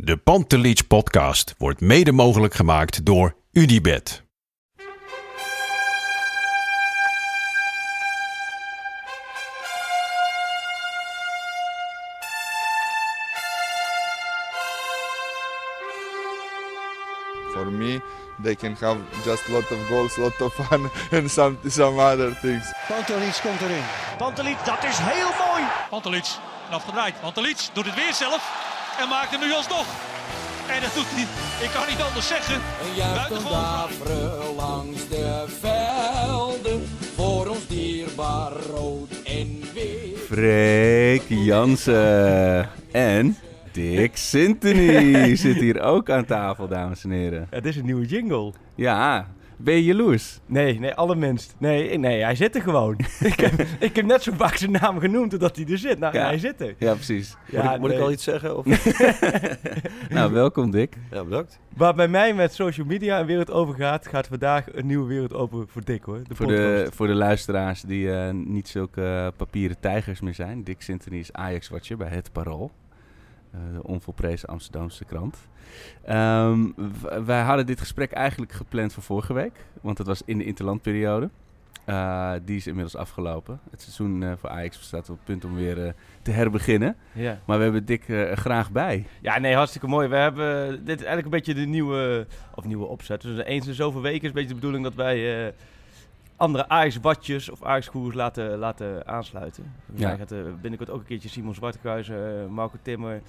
De Pantelich podcast wordt mede mogelijk gemaakt door Unibed. For me, they can have just lot of goals, lot of fun, and some some other things. Pantelic komt erin. Pantelic, dat is heel mooi. Pantelic, afgedraaid. Pantelic doet het weer zelf en maakt hem nu alsnog. En dat doet hij, ik kan niet anders zeggen. Een Buitengewoon. daveren langs de velden. Voor ons dierbaar rood en wit. Freek Jansen en Dick Sintony zit hier ook aan tafel, dames en heren. Het is een nieuwe jingle. Ja, ben je jaloers? Nee, nee, allerminst. Nee, nee, hij zit er gewoon. ik, heb, ik heb net zo vaak zijn naam genoemd totdat hij er zit. Nou, Ja. hij zit er. Ja, precies. Ja, moet ik, moet ik al iets zeggen? Of? Nou, welkom Dick. ja, bedankt. Waar bij mij met social media een wereld over gaat, gaat vandaag een nieuwe wereld open voor Dick hoor. De Voor de, voor de luisteraars die eh, niet zulke eh, papieren tijgers meer zijn. Dick Sintony is Ajax-watcher bij Het Parool. Eh, de onvolprezen Amsterdamse krant. W- wij hadden dit gesprek eigenlijk gepland voor vorige week. Want het was in de interlandperiode. Eh, die is inmiddels afgelopen. Het seizoen eh, voor Ajax staat op het punt om weer te herbeginnen. Ja. Maar we hebben Dick graag bij. ja, nee, hartstikke mooi. We hebben, dit is eigenlijk een beetje de nieuwe, of nieuwe opzet. Dus eens in zoveel weken is een beetje de bedoeling dat wij andere Ajax-watjes of Ajax-goers laten, laten aansluiten. Ja. Gaat eh, binnenkort ook een keertje Simon Zwartekruis, eh, Marco Timmer,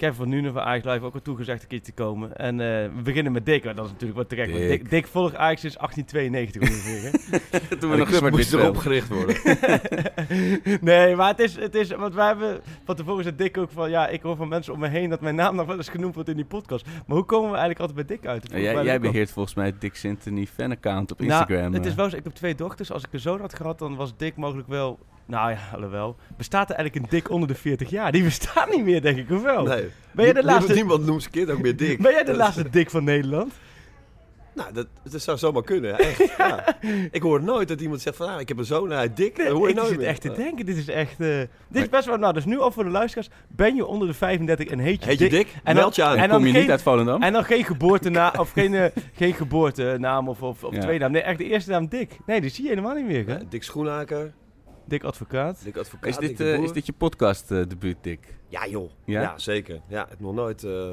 Kevin van Nuenen van Ajax Live ook al toegezegd een keertje te komen. En eh, we beginnen met Dick, dat is natuurlijk wat terecht. Dick. Dick, Dick volgt Ajax sinds 1892 ongeveer. Toen Maar nog moest wit erop gericht worden. nee, maar het is, het is, want wij hebben, van tevoren zei Dick ook van, ja, ik hoor van mensen om me heen dat mijn naam nog wel eens genoemd wordt in die podcast. Maar hoe komen we eigenlijk altijd bij Dick uit? Jij, beheert volgens mij Dick Sintony fanaccount op Nou, Instagram. het is eh. wel zo, ik heb twee dochters. Als ik een zoon had gehad, dan was Dick mogelijk wel, nou ja, alhoewel. Bestaat er eigenlijk een Dick onder de 40 jaar? Die bestaat niet meer, denk ik, of wel? Nee. Ben jij de Niemand- laatste, Niemand noemt zijn kind ook meer dik. ben jij de laatste Dick van Nederland? Nou, dat, dat zou zomaar kunnen. Echt, ja. Ik hoor nooit dat iemand zegt van, ah, ik heb een zoon, hij is dik. Dat hoor je ik nooit zit meer. echt te denken. Dit is echt. eh, dit is best wel. Nou, dus nu al voor de luisteraars. Ben je onder de 35 en heet je Heet je dik? En Meld je aan. en Kom je geen- niet uit Volendam? En dan geen geboortenaam of geen, eh, geen geboortenaam of, of, of Ja. tweede naam. Nee, echt de eerste naam Dick. Nee, die zie je helemaal niet meer. Hè? Ja, Dik Schoenhaker, Dick advocaat. dik advocaat, Is dit, eh, is dit je podcast eh, debuut, Dick? Ja joh, Ja? ja, zeker. Ja, ik heb nog nooit eh,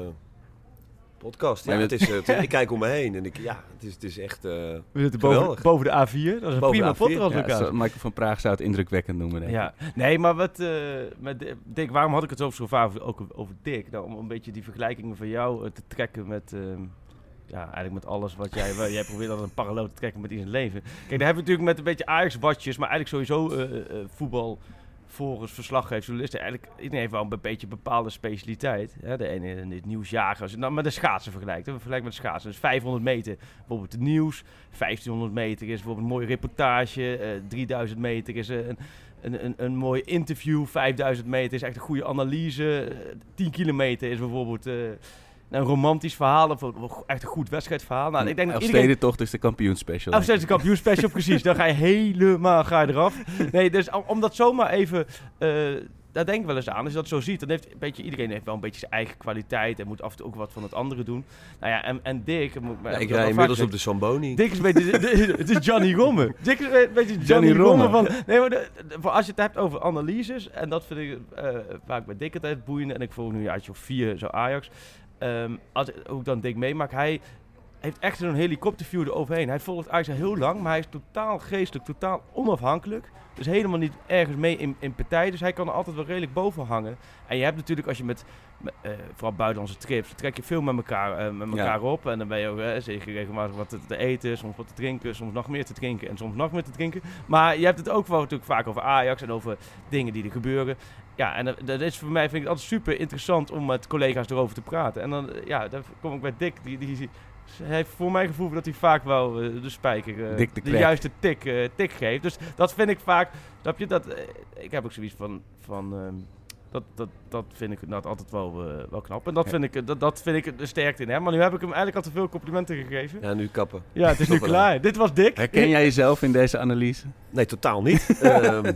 podcast. Ja, het is, het- ik kijk om me heen en ik, ja, het is, het is echt... eh, We zitten boven, Geweldig. boven de A4. Dat is een prima de A4, Ja, podcast. zo- Michael van Praag zou het indrukwekkend noemen. Denk ik. Ja, nee, maar wat, eh, met Di- Dick, waarom had ik het zo vaak over, ook over Dick? Nou, om een beetje die vergelijkingen van jou te trekken met, ehm, ja, eigenlijk met alles wat jij, jij probeert altijd een parallel te trekken met iets in het leven. Kijk, daar hebben we natuurlijk met een beetje Ajax-watjes, maar eigenlijk sowieso eh, eh, voetbal, volgers, verslaggevers, journalisten. Eigenlijk, iedereen heeft wel een beetje bepaalde specialiteit. De ene in het nieuwsjager, als je dan met de schaatsen vergelijkt. We vergelijken met de schaatsen. Dus 500 meter, bijvoorbeeld het nieuws. 1500 meter is bijvoorbeeld een mooie reportage. eh 3000 meter is eh, een, een, een, een mooi interview. 5000 meter is echt een goede analyse. eh, 10 kilometer is bijvoorbeeld eh, een romantisch verhaal. Of echt een goed wedstrijdverhaal. Nou, ik denk dat iedereen... Elfstedentocht is de kampioenspecial. Of steeds een kampioenspecial, precies. Dan ga je helemaal ga je eraf. Nee, dus om, dat zomaar even... eh, daar denk ik wel eens aan. Als je dat zo ziet, dan heeft een beetje, iedereen heeft wel een beetje zijn eigen kwaliteit. En moet af en toe ook wat van het andere doen. Nou ja, en, en Dick... Moet, ja, ik rij inmiddels op de Zamboni. Dick is een beetje... de- de- Het is Johnny Romme. Dick is een beetje Johnny, Johnny Romme. Romme. Van, nee, maar de- de- voor als je het hebt over analyses... En dat vind ik eh, vaak bij Dick altijd boeiend. En ik volg nu een jaartje of vier zo Ajax. Ehm, als, hoe ik dan Dick meemaak, hij heeft echt zo'n helikopterview eroverheen. Hij volgt Ajax heel lang, maar hij is totaal geestelijk, totaal onafhankelijk. Dus helemaal niet ergens mee in, in partij. Dus hij kan er altijd wel redelijk boven hangen. En je hebt natuurlijk, als je met me- eh, vooral buitenlandse trips, trek je veel met elkaar, eh, met Ja. elkaar op. En dan ben je ook eh, zeker regelmatig wat te, te eten, soms wat te drinken, soms nog meer te drinken en soms nog meer te drinken. Maar je hebt het ook wel natuurlijk vaak over Ajax en over dingen die er gebeuren. Ja, en dat, is voor mij vind ik het altijd super interessant om met collega's erover te praten. En dan, eh, ja, dan kom ik bij Dick, die, die, hij heeft voor mijn gevoel dat hij vaak wel eh, de spijker, eh, de juiste tik, tik geeft. Dus dat vind ik vaak, snap je, dat, ik heb ook zoiets van, van ehm, dat, dat, dat vind ik altijd wel, eh, wel knap. En dat, Ja. vind ik, dat, dat vind ik de sterkte in hem. Maar nu heb ik hem eigenlijk al te veel complimenten gegeven. Ja, nu kappen. Ja, het is nu dan. klaar. Dit was Dick. Herken jij jezelf in deze analyse? Nee, totaal niet. Ehm,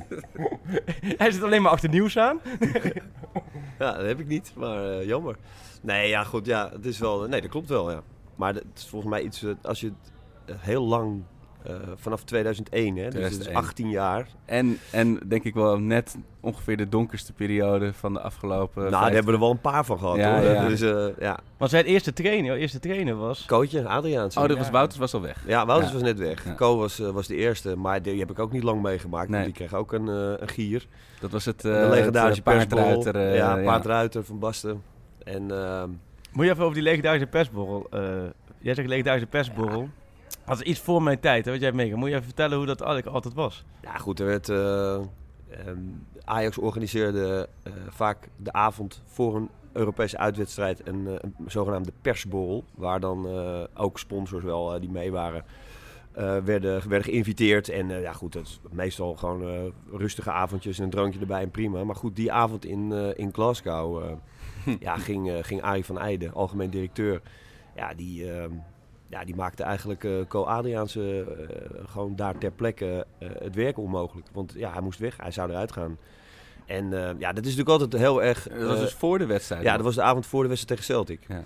Hij zit alleen maar achter nieuws aan. ja, dat heb ik niet, maar eh, jammer. Nee, ja, goed, ja, het is wel... Nee, dat klopt wel, ja. Maar het is volgens mij iets... eh, als je het heel lang... eh, vanaf 2001, hè, dus het is 2001. 18 jaar. En, en denk ik wel net ongeveer de donkerste periode van de afgelopen... nou, daar vijf- hebben we er wel een paar van gehad, Ja, hoor. ja. Dus, eh, ja. Want zijn eerste trainer, eerste trainer was... Coachje, Adriaanse. Oh, dat was Ja. Wouters was al weg. Ja, Wouters Ja. was net weg. Ja. Co was, eh, was de eerste, maar die heb ik ook niet lang meegemaakt. Nee. Die kreeg ook een, eh, een gier. Dat was het, de eh legendarische eh, paardruiter. eh, ja, paardruiter van Basten. En ehm, Moet je even over die legendarische persborrel. eh, jij zegt legendarische persborrel. Dat is iets voor mijn tijd, hè, wat jij hebt meegemaakt. Moet je even vertellen hoe dat eigenlijk altijd was? ja, goed, er werd... eh, ehm, Ajax organiseerde eh, vaak de avond voor een Europese uitwedstrijd een, eh, een zogenaamde persborrel. Waar dan ook sponsors wel die mee waren. werden, werden geïnviteerd. En ja, goed, dat is meestal gewoon rustige avondjes en een drankje erbij en prima. Maar goed, die avond in, in Glasgow eh, ja, ging, ging Arie van Eijden, algemeen directeur. Ja, die, ehm, ja, die maakte eigenlijk eh Co Adriaanse eh, gewoon daar ter plekke eh, het werk onmogelijk. Want ja, hij moest weg, hij zou eruit gaan. En eh, ja, dat is natuurlijk altijd heel erg... Dat was dus voor de wedstrijd. ja, dat was de avond voor de wedstrijd tegen Celtic. Ja.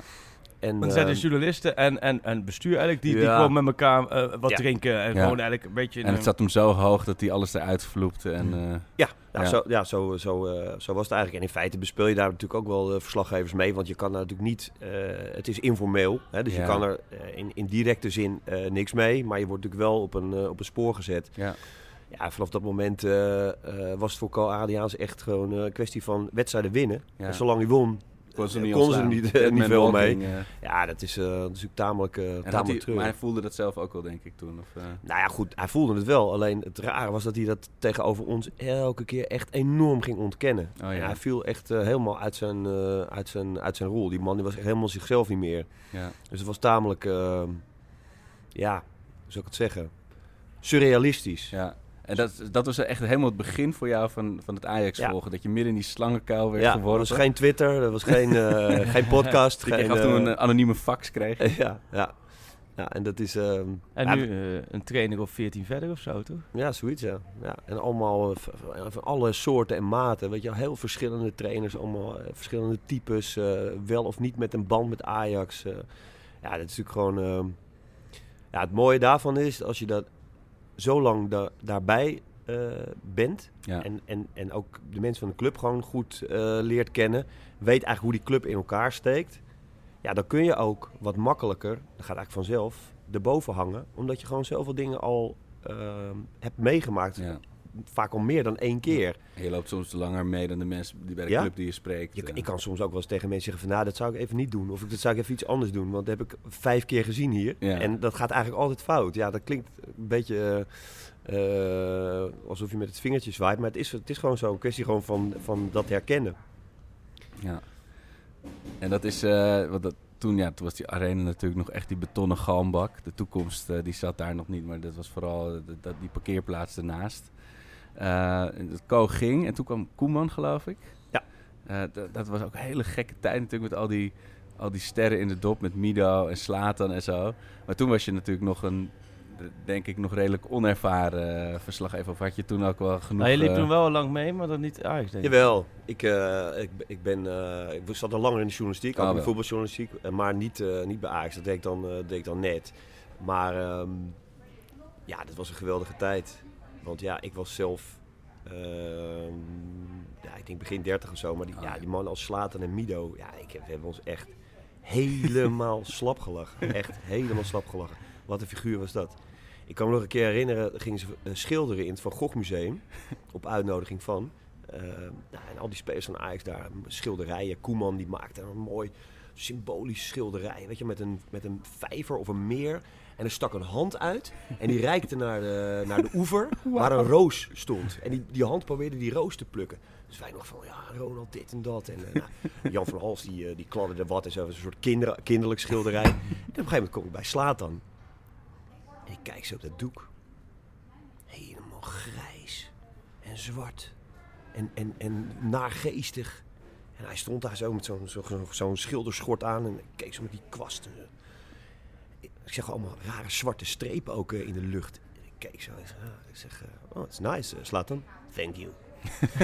En, Want er zijn de ehm, journalisten en, en, en bestuur eigenlijk die, die Ja. gewoon met elkaar wat Ja. drinken. En Ja. gewoon eigenlijk een beetje... En het zat hem zo hoog dat hij alles eruit vloepte. En, eh, Ja, Ja. Zo, ja zo, zo, eh, zo was het eigenlijk. En in feite bespeel je daar natuurlijk ook wel eh, verslaggevers mee. Want je kan daar natuurlijk niet... eh, het is informeel. Hè, dus Ja. je kan er in, in directe zin niks mee. Maar je wordt natuurlijk wel op een, op een spoor gezet. ja. Ja, vanaf dat moment was het voor Co Adriaans echt gewoon een kwestie van wedstrijden winnen. Ja. En zolang hij won, Kon ze eh, niet kon ze niet, Dead niet veel walking, mee. eh. Ja, dat is, eh, dat is natuurlijk tamelijk, eh tamelijk hij, treurig. maar hij voelde dat zelf ook wel, denk ik, toen. Of, eh, Nou ja, goed, hij voelde het wel. Alleen het rare was dat hij dat tegenover ons elke keer echt enorm ging ontkennen. Oh ja. En hij viel echt eh, helemaal uit zijn, eh, uit, zijn, uit zijn rol. Die man die was echt helemaal zichzelf niet meer. ja. Dus het was tamelijk, eh, ja, hoe zou ik het zeggen? Surrealistisch. ja. En dat, dat was echt helemaal het begin voor jou van, van het Ajax Ja. volgen. Dat je midden in die slangenkuil werd Ja, er geworden. was geen Twitter, er was geen, eh, geen podcast. Dat je geen, af en toe eh, een eh, anonieme fax kreeg. ja, ja. ja, en dat is... ehm, En ja, nu een trainer of 14 verder of zo, toch? Ja, zoiets, ja. ja. En allemaal van alle soorten en maten. Weet je, heel verschillende trainers, allemaal verschillende types. eh, wel of niet met een band met Ajax. ja, dat is natuurlijk gewoon... ehm, ja, het mooie daarvan is, als je dat zo lang da- daarbij eh, bent... Ja. En, en, en ook de mensen van de club gewoon goed eh, leert kennen... weet eigenlijk hoe die club in elkaar steekt... Ja, dan kun je ook wat makkelijker, dat gaat eigenlijk vanzelf, erboven hangen. Omdat je gewoon zoveel dingen al ehm, hebt meegemaakt. Ja. Vaak al meer dan één keer. Je loopt soms langer mee dan de mensen die bij de Ja? club die je spreekt. Je, eh. ik kan soms ook wel eens tegen mensen zeggen van... nou, dat zou ik even niet doen. Of dat zou ik even iets anders doen. Want dat heb ik vijf keer gezien hier. En dat gaat eigenlijk altijd fout. Ja, dat klinkt een beetje eh, eh, alsof je met het vingertje zwaait. Maar het is, het is gewoon zo. Een kwestie gewoon van, van dat herkennen. Ja. En dat is, want dat, toen, ja, toen was die arena natuurlijk nog echt die betonnen galmbak. De toekomst, die zat daar nog niet, maar dat was vooral dat, die parkeerplaats ernaast. Eh, het Co ging en toen kwam Koeman, geloof ik. Ja. Eh, dat- was ook een hele gekke tijd natuurlijk met al die, al die sterren in de dop met Mido en Slatan en zo. Maar toen was je natuurlijk nog een, denk ik, nog redelijk onervaren eh, verslaggever. Of had je toen ook wel genoeg... Nou, je liep toen wel lang mee, maar dan niet Ajax, denk ik. Jawel, ik, eh, ik, ik, ben, eh, ik zat al langer in de journalistiek, ook Ah, in de voetbaljournalistiek, maar niet, eh, niet bij Ajax. Dat deed ik dan, eh, deed ik dan net. Maar ehm, ja, dat was een geweldige tijd. Want ja, ik was zelf, ehm, ja, ik denk begin 30 of zo, maar die, Ah, ja, ja. die mannen als Slaten en Mido, ja, ik heb, we hebben ons echt helemaal slap gelachen. Echt helemaal slap gelachen. Wat een figuur was dat. Ik kan me nog een keer herinneren, gingen ze schilderen in het Van Gogh Museum, op uitnodiging van. Nou, en al die spelers van Ajax daar, schilderijen. Koeman die maakte een mooi symbolisch schilderij. Weet je, met een, met een vijver of een meer. En er stak een hand uit. En die reikte naar de, naar de oever waar een roos stond. En die, die hand probeerde die roos te plukken. Dus wij nog van, ja, Ronald dit en dat. En eh, nou, Jan van Hals die, eh, die kladderde wat en zo. Een soort kinder, kinderlijk schilderij. En op een gegeven moment kom ik bij Slatan. En ik kijk zo op dat doek. Helemaal grijs en zwart. En, en, en naargeestig. En hij stond daar zo met zo'n zo, zo, zo'n schilderschort aan. En keek zo met die kwasten. Ik zeg allemaal rare zwarte strepen ook eh, in de lucht. En ik keek zo. Ik zeg, ah, ik zeg eh, oh, it's nice, Slatan. Thank you.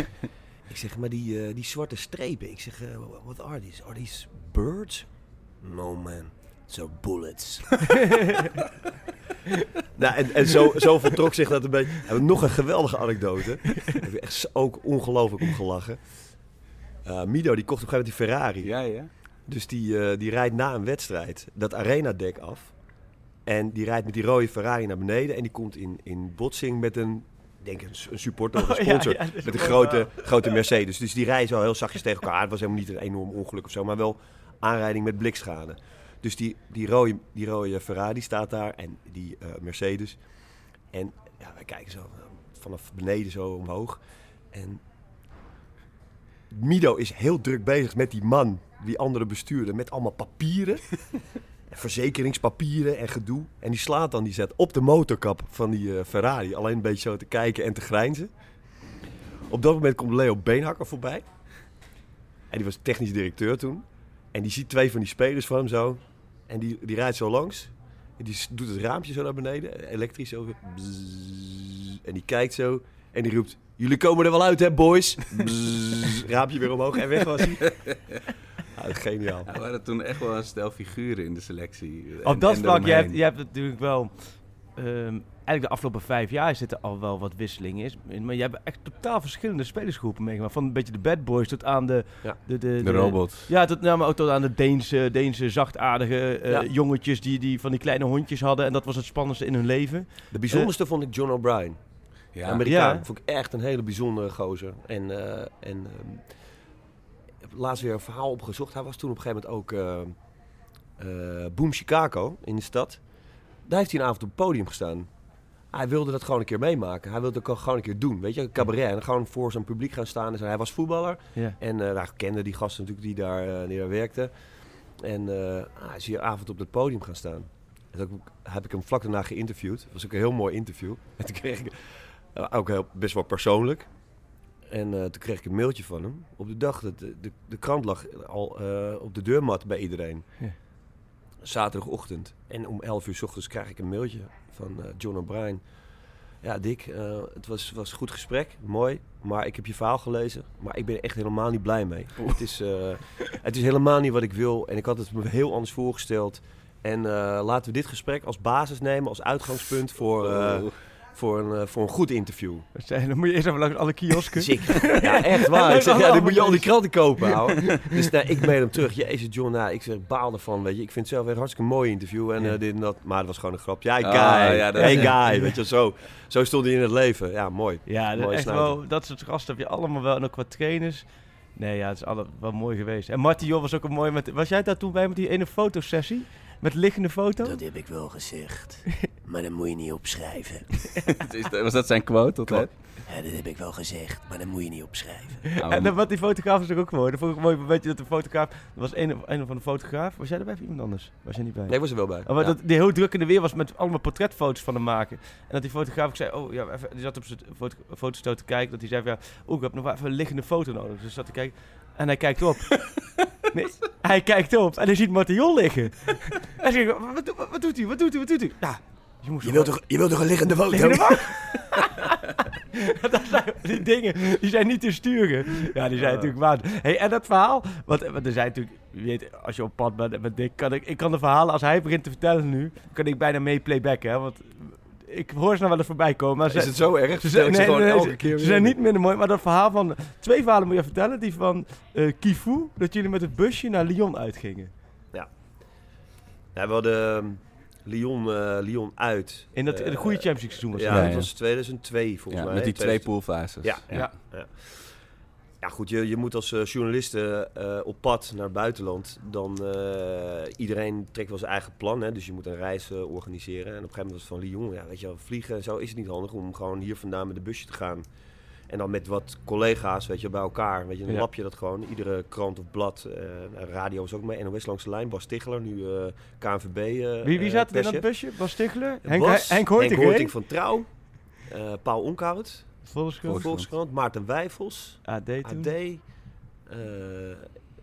ik zeg, maar die, eh, die zwarte strepen. Ik zeg, eh, what are these? Are these birds? No man, so bullets. nou, en, en zo, zo voltrok zich dat een beetje. Nog een geweldige anekdote. Daar heb ik echt ook ongelooflijk om gelachen. Eh, Mido die kocht op een gegeven moment die Ferrari. Ja, ja. Dus die, eh, die rijdt na een wedstrijd dat arenadek af. En die rijdt met die rode Ferrari naar beneden. En die komt in, in botsing met een, denk een, een supporter of een Oh, ja, sponsor. ja, is met een wel grote, grote Mercedes. Dus die rijden zo heel zachtjes tegen elkaar. Het was helemaal niet een enorm ongeluk of zo. Maar wel aanrijding met blikschade. Dus die, die, rode, die rode Ferrari staat daar. En die eh, Mercedes. En ja, wij kijken zo eh, vanaf beneden zo omhoog. En Mido is heel druk bezig met die man, die andere bestuurder, met allemaal papieren. En Verzekeringspapieren en gedoe. En die slaat dan, die zet op de motorkap van die eh, Ferrari. Alleen een beetje zo te kijken en te grijnzen. Op dat moment komt Leo Beenhakker voorbij. En die was technisch directeur toen. En die ziet twee van die spelers van hem zo. En die, die rijdt zo langs. En die doet het raampje zo naar beneden. Elektrisch zo. En die kijkt zo. En die roept... Jullie komen er wel uit, hè, boys? Raampje weer omhoog en weg was hij. Geniaal. Ja, we hadden toen echt wel een stel figuren in de selectie. En- Op dat en vlak, je hebt, je hebt natuurlijk wel... ehm, eigenlijk de afgelopen vijf jaar zitten al wel wat wisselingen in. Maar je hebt echt totaal verschillende spelersgroepen meegemaakt. Van een beetje de bad boys tot aan de... Ja. de, de, De robot. Ja, tot, nou, maar ook tot aan de Deense, Deense zachtaardige eh, Ja. jongetjes die, die van die kleine hondjes hadden. En dat was het spannendste in hun leven. De bijzonderste vond ik John O'Brien. Ja. Amerikaan. Ja. Vond ik echt een hele bijzondere gozer. En, eh, en ehm, heb laatst weer een verhaal opgezocht. Hij was toen op een gegeven moment ook eh, Boom Chicago in de stad. Daar heeft hij een avond op het podium gestaan. Hij wilde dat gewoon een keer meemaken. Hij wilde het gewoon een keer doen. Weet je, een cabaret. En gewoon voor zijn publiek gaan staan. En hij was voetballer. En eh hij kende die gasten natuurlijk die daar, die daar werkten. En hij is hier avond op het podium gaan staan. En toen heb ik hem vlak daarna geïnterviewd. Dat was ook een heel mooi interview. En toen kreeg ik ook heel, best wel persoonlijk. En eh, toen kreeg ik een mailtje van hem. Op de dag dat de, de, de krant lag al eh, op de deurmat bij iedereen. Ja. Zaterdagochtend. En om 11 uur s ochtends krijg ik een mailtje van eh, John O'Brien. Ja, Dick, eh, het was, was een goed gesprek. Mooi. Maar ik heb je verhaal gelezen. Maar ik ben er echt helemaal niet blij mee. Het is, eh, het is helemaal niet wat ik wil. En ik had het me heel anders voorgesteld. En eh, laten we dit gesprek als basis nemen, als uitgangspunt voor, eh, voor, een, eh, voor een goed interview. Dat zei, dan moet je eerst even langs alle kiosken. Zeker. Ja, echt waar. Ik zeg, ja, dan moet je al die kranten kopen, ouwe. Dus nou, ik mail hem terug. Jezus, John, nou, ik zeg, baal ervan, weet je. Ik vind het zelf een hartstikke mooi interview en eh, dit en dat. Maar het was gewoon een grapje. Ja, guy. Ah, ja, dat- hey, guy. Weet je, zo, zo stond hij in het leven. Ja, mooi. Ja, dat, echt wel, dat soort gasten heb je allemaal wel. En ook wat trainers. Nee, ja, het is alle, wel mooi geweest. En Marty Jol was ook een mooi met... Was jij daar toen bij met die ene fotosessie? Met liggende foto? heb ik wel gezegd. Maar dat moet je niet opschrijven. Het is- Was dat zijn quote altijd? Ja, dat heb ik wel gezegd, maar dat moet je niet opschrijven. En dan, wat die fotograaf er ook mooi. Dat vond ik mooi. Weet je dat de fotograaf... Er was een, een van de fotograaf. Was jij erbij of iemand anders? Was jij niet bij? Nee, ik was er wel bij. Oh, maar Ja. dat die heel druk in de weer was met allemaal portretfoto's van hem maken. En dat die fotograaf ook zei, oh ja, even, die zat op zijn foto, fotostoot te kijken. Dat hij zei van, ja, oh, ik heb nog wel even een liggende foto nodig. Dus zat te kijken. En hij kijkt op. nee, hij kijkt op en hij ziet Martial liggen. en hij zegt, wat, doet- wat, doet hij, wat doet hij, wat doet hij? Ja, je, moest Je wilt toch, je wilt toch een liggende foto? Liggende foto? dat zijn, die dingen, die zijn niet te sturen. Ja, die zijn natuurlijk waar. Hey, en dat verhaal, want, want er zijn natuurlijk, je weet, als je op pad bent met Dick, kan ik, ik kan de verhalen, als hij begint te vertellen nu, kan ik bijna mee playbacken, hè, want ik hoor ze nou wel eens voorbij komen. Maar Is ze, het zo erg? ze zijn, ze nee, gewoon nee, elke ze- keer ze weer. zijn niet minder mooi, maar dat verhaal van, twee verhalen moet je vertellen, die van eh Kifu, dat jullie met het busje naar Lyon uitgingen. Ja, we hadden Lyon, eh, Lyon uit. In dat, Eh, de goede Champions League seizoen was Ja, dat. Ja, dat ja. was 2002 volgens ja, mij. met die twee 2000 poolfases. Ja, Ja. ja. Ja, goed, je, je moet als eh, journalist eh, eh, op pad naar het buitenland. Dan eh, iedereen trekt wel zijn eigen plan. Hè? Dus je moet een reis eh, organiseren. En op een gegeven moment was het van Lyon, ja, weet je wel, vliegen en zo is het niet handig om gewoon hier vandaan met de busje te gaan. En dan met wat collega's, weet je, bij elkaar. Weet je, dan Ja. lap je dat gewoon. Iedere krant of blad, eh, radio is ook mee. NOS langs de lijn, Bas Ticheler, nu eh, KNVB. eh, Wie, wie zat er in dat busje? Bas Tichelen? Henk, Bas, Henk Hoorting, Henk Hoorting van Trouw. Paul Onkhout. Volkskrant. Volkskrant. Maarten Wijfels. AD toen. AD.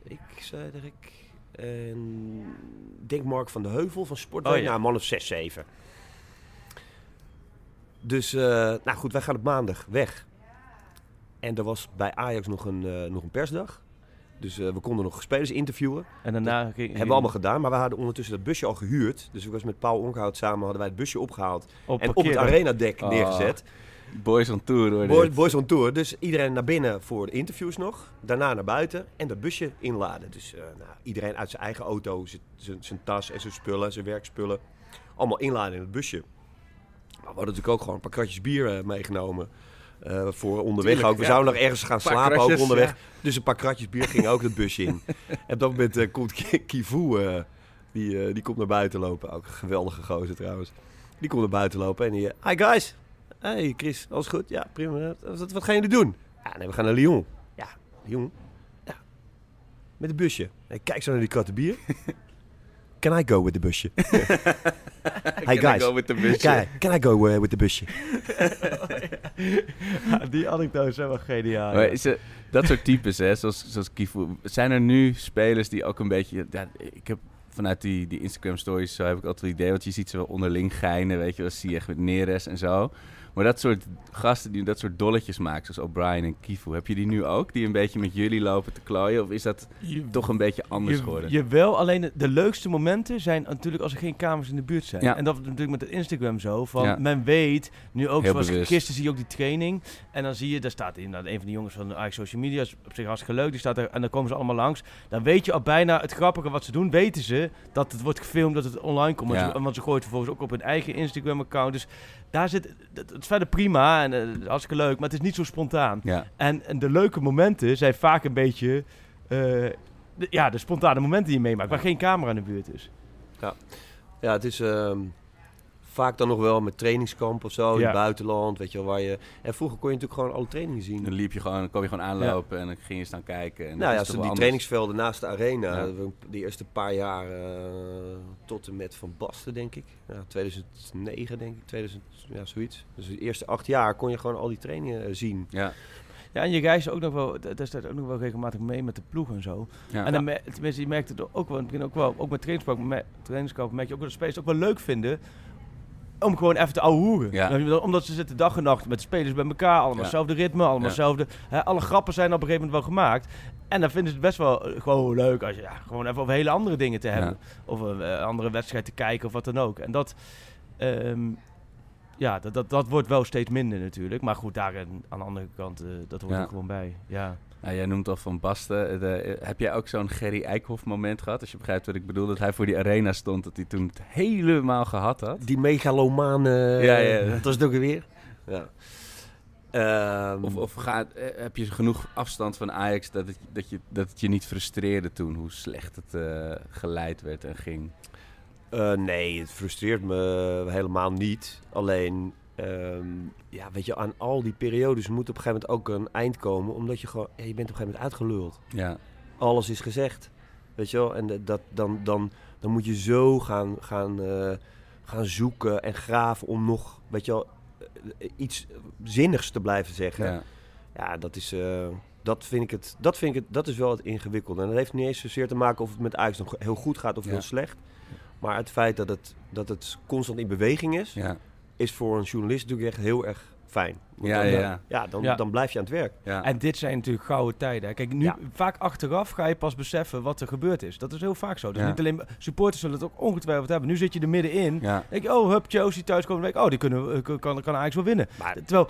ik, zei ik. En denk Mark van de Heuvel van Sportweek. Oh, ja. Nou, man of 6, 7. Dus, nou goed, wij gaan op maandag weg. En er was bij Ajax nog een, eh, nog een persdag. Dus eh, we konden nog spelers interviewen. En daarna ging... Hebben we allemaal gedaan, maar we hadden ondertussen dat busje al gehuurd. Dus ik was met Paul Onkhout samen, hadden wij het busje opgehaald. Op en op het arenadek Oh, neergezet. Boys on tour hoor. Boys, on tour. Dus iedereen naar binnen voor de interviews nog. Daarna naar buiten en dat busje inladen. Dus eh, nou, iedereen uit zijn eigen auto, zijn- zijn zijn tas en zijn spullen, zijn werkspullen. Allemaal inladen in het busje. Maar we hadden natuurlijk ook gewoon een paar kratjes bier meegenomen. Eh, voor onderweg Tuurlijk, ook. We ja. zouden nog ergens gaan slapen kratjes, ook onderweg. ja. Dus een paar kratjes bier gingen ook het busje in. en op dat moment eh, komt Ki- Kivu, eh, die, die komt naar buiten lopen. Ook een geweldige gozer trouwens. Die komt naar buiten lopen en die... Hi guys! Hey Chris, alles goed? Ja, prima. Wat, wat gaan jullie doen? Ja, nee, we gaan naar Lyon. Ja, Lyon? Ja. Met een busje. Ik kijk zo naar die kratten bier. Can I go with the busje? hey Can I guys. go with the busje? Can, can I go uh, with the busje? Ja, die anekdotes zijn wel geniaal. Maar is het- dat soort types, hè, zoals, zoals Kifu. Zijn er nu spelers die ook een beetje... Ja, ik heb vanuit die, die Instagram stories, zo heb ik altijd het idee... want je ziet ze wel onderling geinen, weet je. Dat zie je echt met Neres en zo. Maar dat soort gasten die dat soort dolletjes maken, zoals O'Brien en Kifu... heb je die nu ook, die een beetje met jullie lopen te klooien? Of is dat toch een beetje anders Je, geworden? jawel, alleen de, leukste momenten zijn natuurlijk als er geen kamers in de buurt zijn. Ja. En dat is natuurlijk met het Instagram zo. Van Ja. Men weet, nu ook Heel zoals bewust. gisteren zie je ook die training. En dan zie je, daar staat inderdaad een van de jongens van de Ajax Social Media. is op zich hartstikke leuk. Die staat er, en dan komen ze allemaal langs. Dan weet je al bijna het grappige wat ze doen. Weten ze dat het wordt gefilmd, dat het online komt. Want Ja. ze- Want ze gooien het vervolgens ook op hun eigen Instagram account. Dus daar zit, het het is verder prima en eh, hartstikke leuk. Maar het is niet zo spontaan. Ja. En, en de leuke momenten zijn vaak een beetje... eh, de, ja, de spontane momenten die je meemaakt, waar geen camera in de buurt is. Ja, het is ehm, vaak dan nog wel met trainingskamp of zo in het buitenland, weet je wel, waar je... En vroeger kon je natuurlijk gewoon alle trainingen zien. Dan liep je gewoon, dan kwam je gewoon aanlopen en dan ging je staan kijken. En nou ja, die trainingsvelden naast de arena, die eerste paar jaar eh, tot en met Van Basten, denk ik. Ja, 2009, denk ik, 2000, ja, zoiets. Dus de eerste acht jaar kon je gewoon al die trainingen eh, zien. Ja. Ja, en je reist ook nog wel, dat staat ook nog wel regelmatig mee met de ploeg en zo. Ja. En dan tenminste, je merkt het ook wel, in het begin ook wel, ook met trainingskamp, me- trainingskamp merk je ook wel dat spelers het ook wel leuk vinden om gewoon even te ouwehoeren. Ja. Omdat ze zitten dag en nacht met spelers bij elkaar, allemaal Ja. hetzelfde ritme, allemaal hetzelfde. Alle grappen zijn op een gegeven moment wel gemaakt. En dan vinden ze het best wel eh, gewoon leuk als je ja, gewoon even over hele andere dingen te hebben. Of een eh, andere wedstrijd te kijken of wat dan ook. En dat, ehm, ja, dat, dat, dat wordt wel steeds minder natuurlijk. Maar goed, daar aan de andere kant, eh, dat hoort er gewoon bij. Ja. Nou, jij noemt al Van Basten. De- eh, heb jij ook zo'n Gerry Eikhoff moment gehad? Als je begrijpt wat ik bedoel. Dat hij voor die arena stond. Dat hij toen het helemaal gehad had. Die megalomaan, eh Ja, ja. dat was het ook weer. Ja. Ehm, Of, of eh, heb je genoeg afstand van Ajax dat het, dat, je, dat het je niet frustreerde toen? Hoe slecht het eh, geleid werd en ging? Eh, nee, het frustreert me helemaal niet. Alleen, ehm, ja, weet je, aan al die periodes moet op een gegeven moment ook een eind komen. Omdat je gewoon, ja, je bent op een gegeven moment uitgeluld. Ja. Alles is gezegd. Weet je wel? En dat, dan, dan, dan moet je zo gaan, gaan, eh, gaan zoeken en graven om nog, weet je wel, eh, iets zinnigs te blijven zeggen. Ja. Ja, dat is, eh, dat vind ik het, dat vind ik het, dat is wel het ingewikkelde. En dat heeft niet eens zozeer te maken of het met Ajax nog heel goed gaat of Ja. heel slecht. Maar het feit dat het, dat het constant in beweging is, Ja. Is voor een journalist natuurlijk echt heel erg fijn. Want Ja, dan, ja, eh, ja. dan, Ja. dan blijf je aan het werk. Ja. En dit zijn natuurlijk gouden tijden. Kijk, nu Ja. vaak achteraf ga je pas beseffen wat er gebeurd is. Dat is heel vaak zo. Dus Ja. niet alleen supporters zullen het ook ongetwijfeld hebben. Nu zit je er middenin. ja. Denk je, oh, hup, Chelsea thuiskomen. Denk ik, oh, die kunnen, eh, kan, kan eigenlijk wel winnen. Maar Terwijl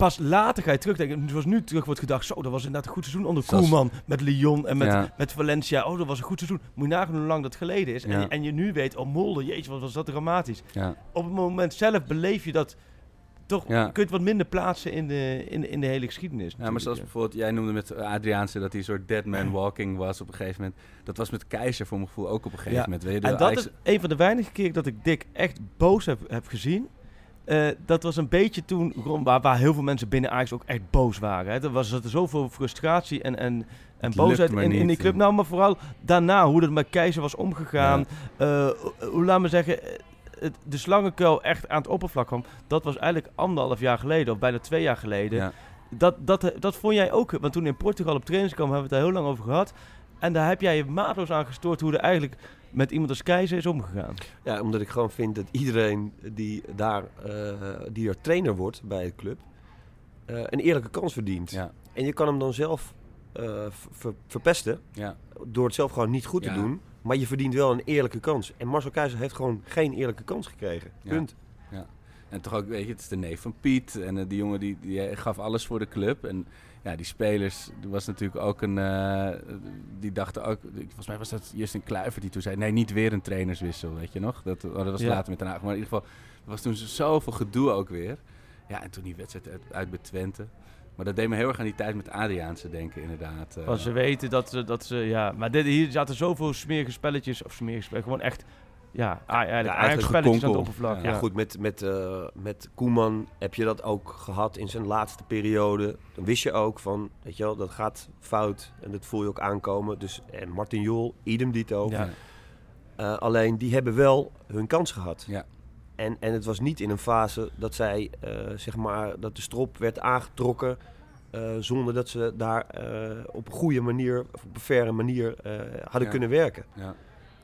pas later ga je terugdenken. Zoals nu terug wordt gedacht, zo, dat was inderdaad een goed seizoen onder Zoals- Koeman. Met Lyon en met, Ja. met Valencia. Oh, dat was een goed seizoen. Moet je nagaan hoe lang dat geleden is. En, je, en je nu weet, oh, Molde, jeetje, wat was dat dramatisch. ja. Op het moment zelf beleef je dat toch Ja. kun je het wat minder plaatsen in de, in, de- in de hele geschiedenis. Ja, maar zoals bijvoorbeeld, jij noemde met Adriaanse dat hij een soort dead man walking was op een gegeven moment. Dat was met Keizer voor mijn gevoel ook op een gegeven Ja. moment. Weet je, En dat Ajax- is een van de weinige keren dat ik Dick echt boos heb, heb gezien. Eh, dat was een beetje toen, gewoon waar, waar heel veel mensen binnen Ajax ook echt boos waren. Hè. Er was er zoveel frustratie en, en, en boosheid in, in die club. Nou, maar vooral daarna, hoe het met Keizer was omgegaan. Eh, hoe laat me zeggen, eh, het, de slangenkuil echt aan het oppervlak kwam. Dat was eigenlijk anderhalf jaar geleden, of bijna twee jaar geleden. Ja. Dat, dat, dat vond jij ook, want toen in Portugal op trainingskamp hebben we het daar heel lang over gehad. En daar heb jij je maatloos aan gestoord hoe er eigenlijk met iemand als Keizer is omgegaan. Ja, omdat ik gewoon vind dat iedereen die daar, eh, die er trainer wordt bij de club, eh, een eerlijke kans verdient. Ja. En je kan hem dan zelf eh, ver- verpesten Ja. door het zelf gewoon niet goed Ja. te doen. Maar je verdient wel een eerlijke kans. En Marcel Keizer heeft gewoon geen eerlijke kans gekregen. Ja. Punt. En toch ook, weet je, het is de neef van Piet. En die jongen die, die gaf alles voor de club. En ja, die spelers, er was natuurlijk ook een... eh, die dachten ook... Volgens mij was dat Justin Kluivert die toen zei... Nee, niet weer een trainerswissel, weet je nog? Dat, oh, dat was Ja. later met Den Haag. Maar in ieder geval, er was toen zoveel gedoe ook weer. Ja, en toen die wedstrijd uit, uit bij Twente. Maar dat deed me heel erg aan die tijd met Adriaanse denken, inderdaad. eh. Van ze weten dat ze, dat ze ja, maar dit, hier zaten zoveel smerige spelletjes, of smerige spelletjes, gewoon echt, ja, eigenlijk, Ja, eigenlijk spelletjes aan het oppervlak. Ja, Ja, goed, met, met, eh, met Koeman heb je dat ook gehad in zijn laatste periode. Dan wist je ook van, weet je wel, dat gaat fout. En dat voel je ook aankomen. Dus, en Martin Jol, idem dito. Ja. Eh, alleen, die hebben wel hun kans gehad. Ja. En, en het was niet in een fase dat zij, eh, zeg maar, dat de strop werd aangetrokken... eh, zonder dat ze daar eh, op een goede manier, of op een faire manier eh, hadden Ja. kunnen werken. Ja.